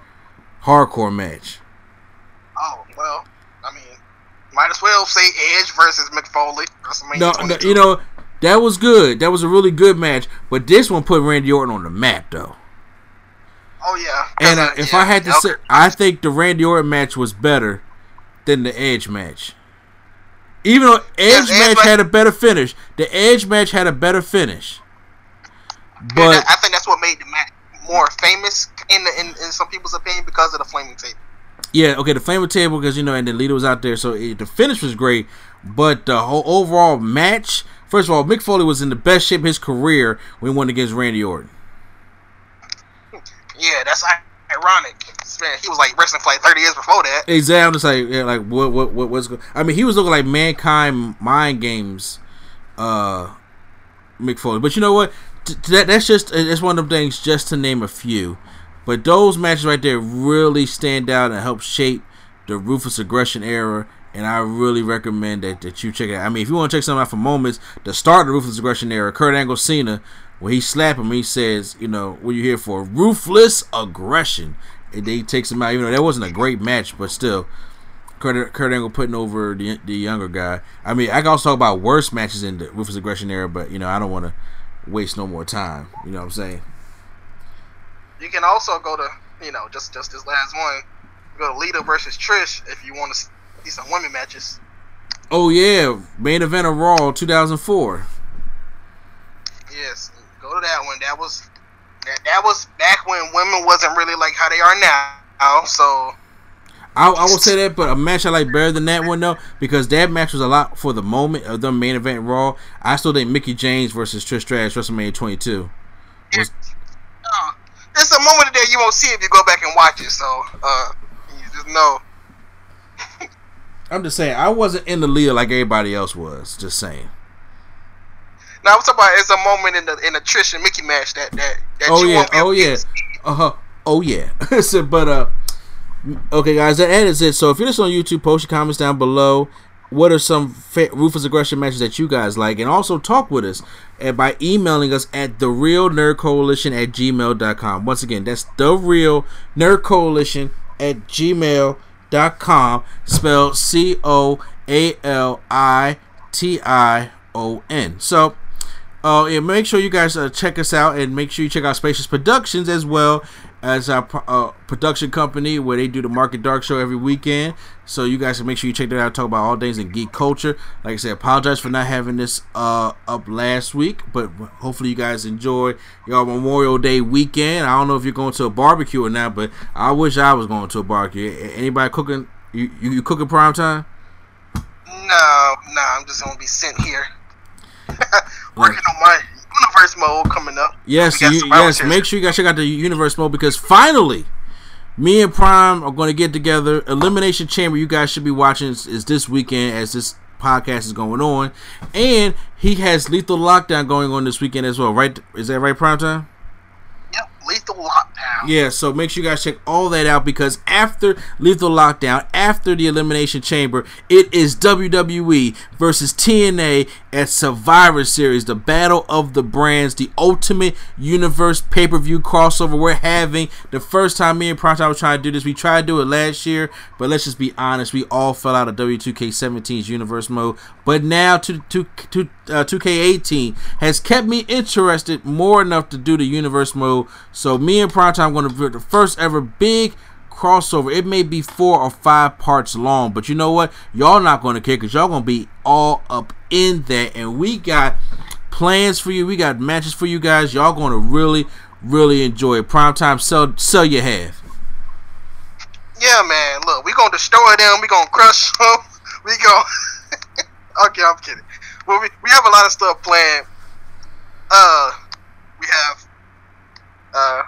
hardcore match. Oh well, I mean, might as well say Edge versus Mick Foley. WrestleMania No, no, you know that was good. That was a really good match. But this one put Randy Orton on the map, though. Oh yeah. And uh, if yeah, I had to okay. say, I think the Randy Orton match was better than the Edge match. Even though Edge match match- had a better finish, the Edge match had a better finish. But I think that's what made the match more famous in the, in, in some people's opinion because of the flaming tape. yeah, okay, the flaming Table because you know, and then Lita was out there, so it, the finish was great. But the whole overall match, first of all, Mick Foley was in the best shape of his career when he won against Randy Orton. Yeah, that's ironic. Man, he was like wrestling for like 30 years before that. Exactly. I'm just like, yeah, like what, what, what, what's going? I mean, he was looking like mankind mind games, uh, Mick Foley. But you know what? That that's just uh, it's one of them things. Just to name a few, but those matches right there really stand out and help shape the ruthless aggression era. And I really recommend that, that you check it out. I mean, if you want to check something out for moments, the start of the ruthless aggression era, Kurt Angle Cena, when he slap him, he says, you know, what you here for? Ruthless aggression. And then he takes him out. Even though that wasn't a great match, but still, Kurt, Kurt Angle putting over the, the younger guy. I mean, I can also talk about worse matches in the ruthless aggression era, but you know, I don't want to waste no more time. You know what I'm saying? You can also go to, you know, just just this last one. Go to Lita versus Trish if you want to see some women matches. Oh yeah, main event of Raw 2004. Yes, go to that one. That was that, that was back when women wasn't really like how they are now. So I, I will say that, but a match I like better than that one though, because that match was a lot for the moment of the main event Raw. I still think Mickie James versus Trish Stratus WrestleMania 22. Was, uh, there's a moment there you won't see if you go back and watch it. So uh, you just know. I'm just saying I wasn't in the lead like everybody else was. Just saying. Now I'm talking about it's a moment in the in the Trish and Mickie match that that, that Oh you yeah, won't be oh able to yeah, see. uh huh, oh yeah. so, but uh, okay, guys, that is it. So if you're listening on YouTube, post your comments down below. What are some fa- ruthless aggression matches that you guys like, and also talk with us and by emailing us at the real nerd coalition at gmail.com. Once again, that's the real nerd coalition at gmail.com, spelled C O A L I T I O N. So uh, yeah, make sure you guys uh, check us out and make sure you check out Spacious Productions as well as our uh, production company where they do the Market Dark show every weekend. So you guys can make sure you check that out. Talk about all things in geek culture. Like I said, apologize for not having this uh, up last week, but hopefully you guys enjoy your Memorial Day weekend. I don't know if you're going to a barbecue or not, but I wish I was going to a barbecue. Anybody cooking? You you, you cooking prime time? No, no, I'm just gonna be sitting here working on my universe mode coming up. Yes, you, yes. Make sure you guys check out the Universe mode because finally, me and Prime are going to get together. Elimination Chamber, you guys should be watching is, is this weekend as this podcast is going on, and he has Lethal Lockdown going on this weekend as well. Right? Is that right, Prime Time? Yep, Lethal Lockdown. Yeah, so make sure you guys check all that out because after Lethal Lockdown, after the Elimination Chamber, it is WWE versus TNA at Survivor Series, the Battle of the Brands, the Ultimate Universe pay per view crossover we're having. The first time me and Prime was trying to do this, we tried to do it last year, but let's just be honest, we all fell out of W2K17's Universe mode. But now, to, to, to uh, 2K18 has kept me interested more enough to do the universe mode. So me and Primetime going to be the first ever big crossover. It may be four or five parts long, but you know what? Y'all not to care because y'all to be all up in that. And we got plans for you. We got matches for you guys. Y'all to really, really enjoy it. Primetime, sell, sell your half. Yeah, man. Look, we gonna destroy them. We gonna crush them. We gonna. okay, I'm kidding. Well, we, we have a lot of stuff planned. Uh, we have. Uh,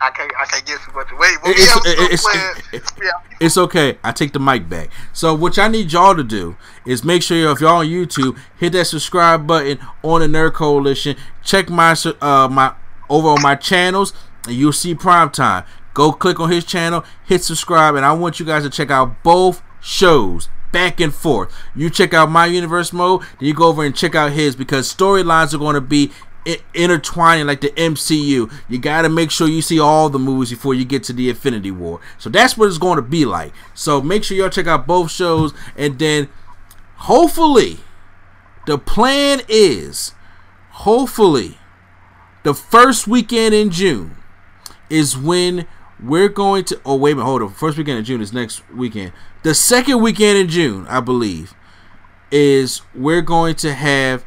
I can't I can't give too much away. But It's, it's, it's, have- it's okay. I take the mic back. So what y'all need y'all to do is make sure if y'all on YouTube, hit that subscribe button on the Nerd Coalition. Check my uh my over on my channels, and you'll see Prime Time. Go click on his channel, hit subscribe, and I want you guys to check out both shows back and forth. You check out my universe mode, then you go over and check out his because storylines are going to be intertwining like the MCU. You got to make sure you see all the movies before you get to the Infinity War. So that's what it's going to be like. So make sure y'all check out both shows and then hopefully the plan is hopefully the first weekend in June is when we're going to oh wait a minute hold on first weekend in June is next weekend the second weekend in June I believe is we're going to have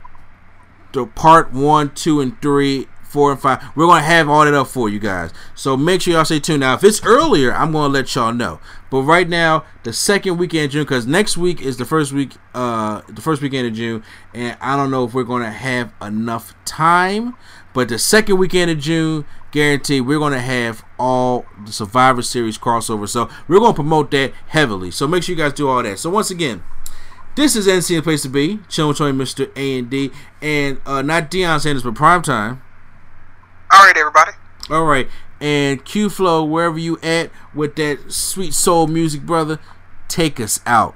the part one, two, and three, four, and five. We're gonna have all that up for you guys. So make sure y'all stay tuned. Now, if it's earlier, I'm gonna let y'all know. But right now, the second weekend of June, because next week is the first week, uh, the first weekend of June, and I don't know if we're gonna have enough time. But the second weekend of June, guaranteed, we're gonna have all the Survivor Series crossover. So we're gonna promote that heavily. So make sure you guys do all that. So once again. This is NC the place to be. Chilling with Mr. A and D, and uh, not Deion Sanders, but Prime Time. All right, everybody. All right, and Q Flow, wherever you at with that sweet soul music, brother, take us out.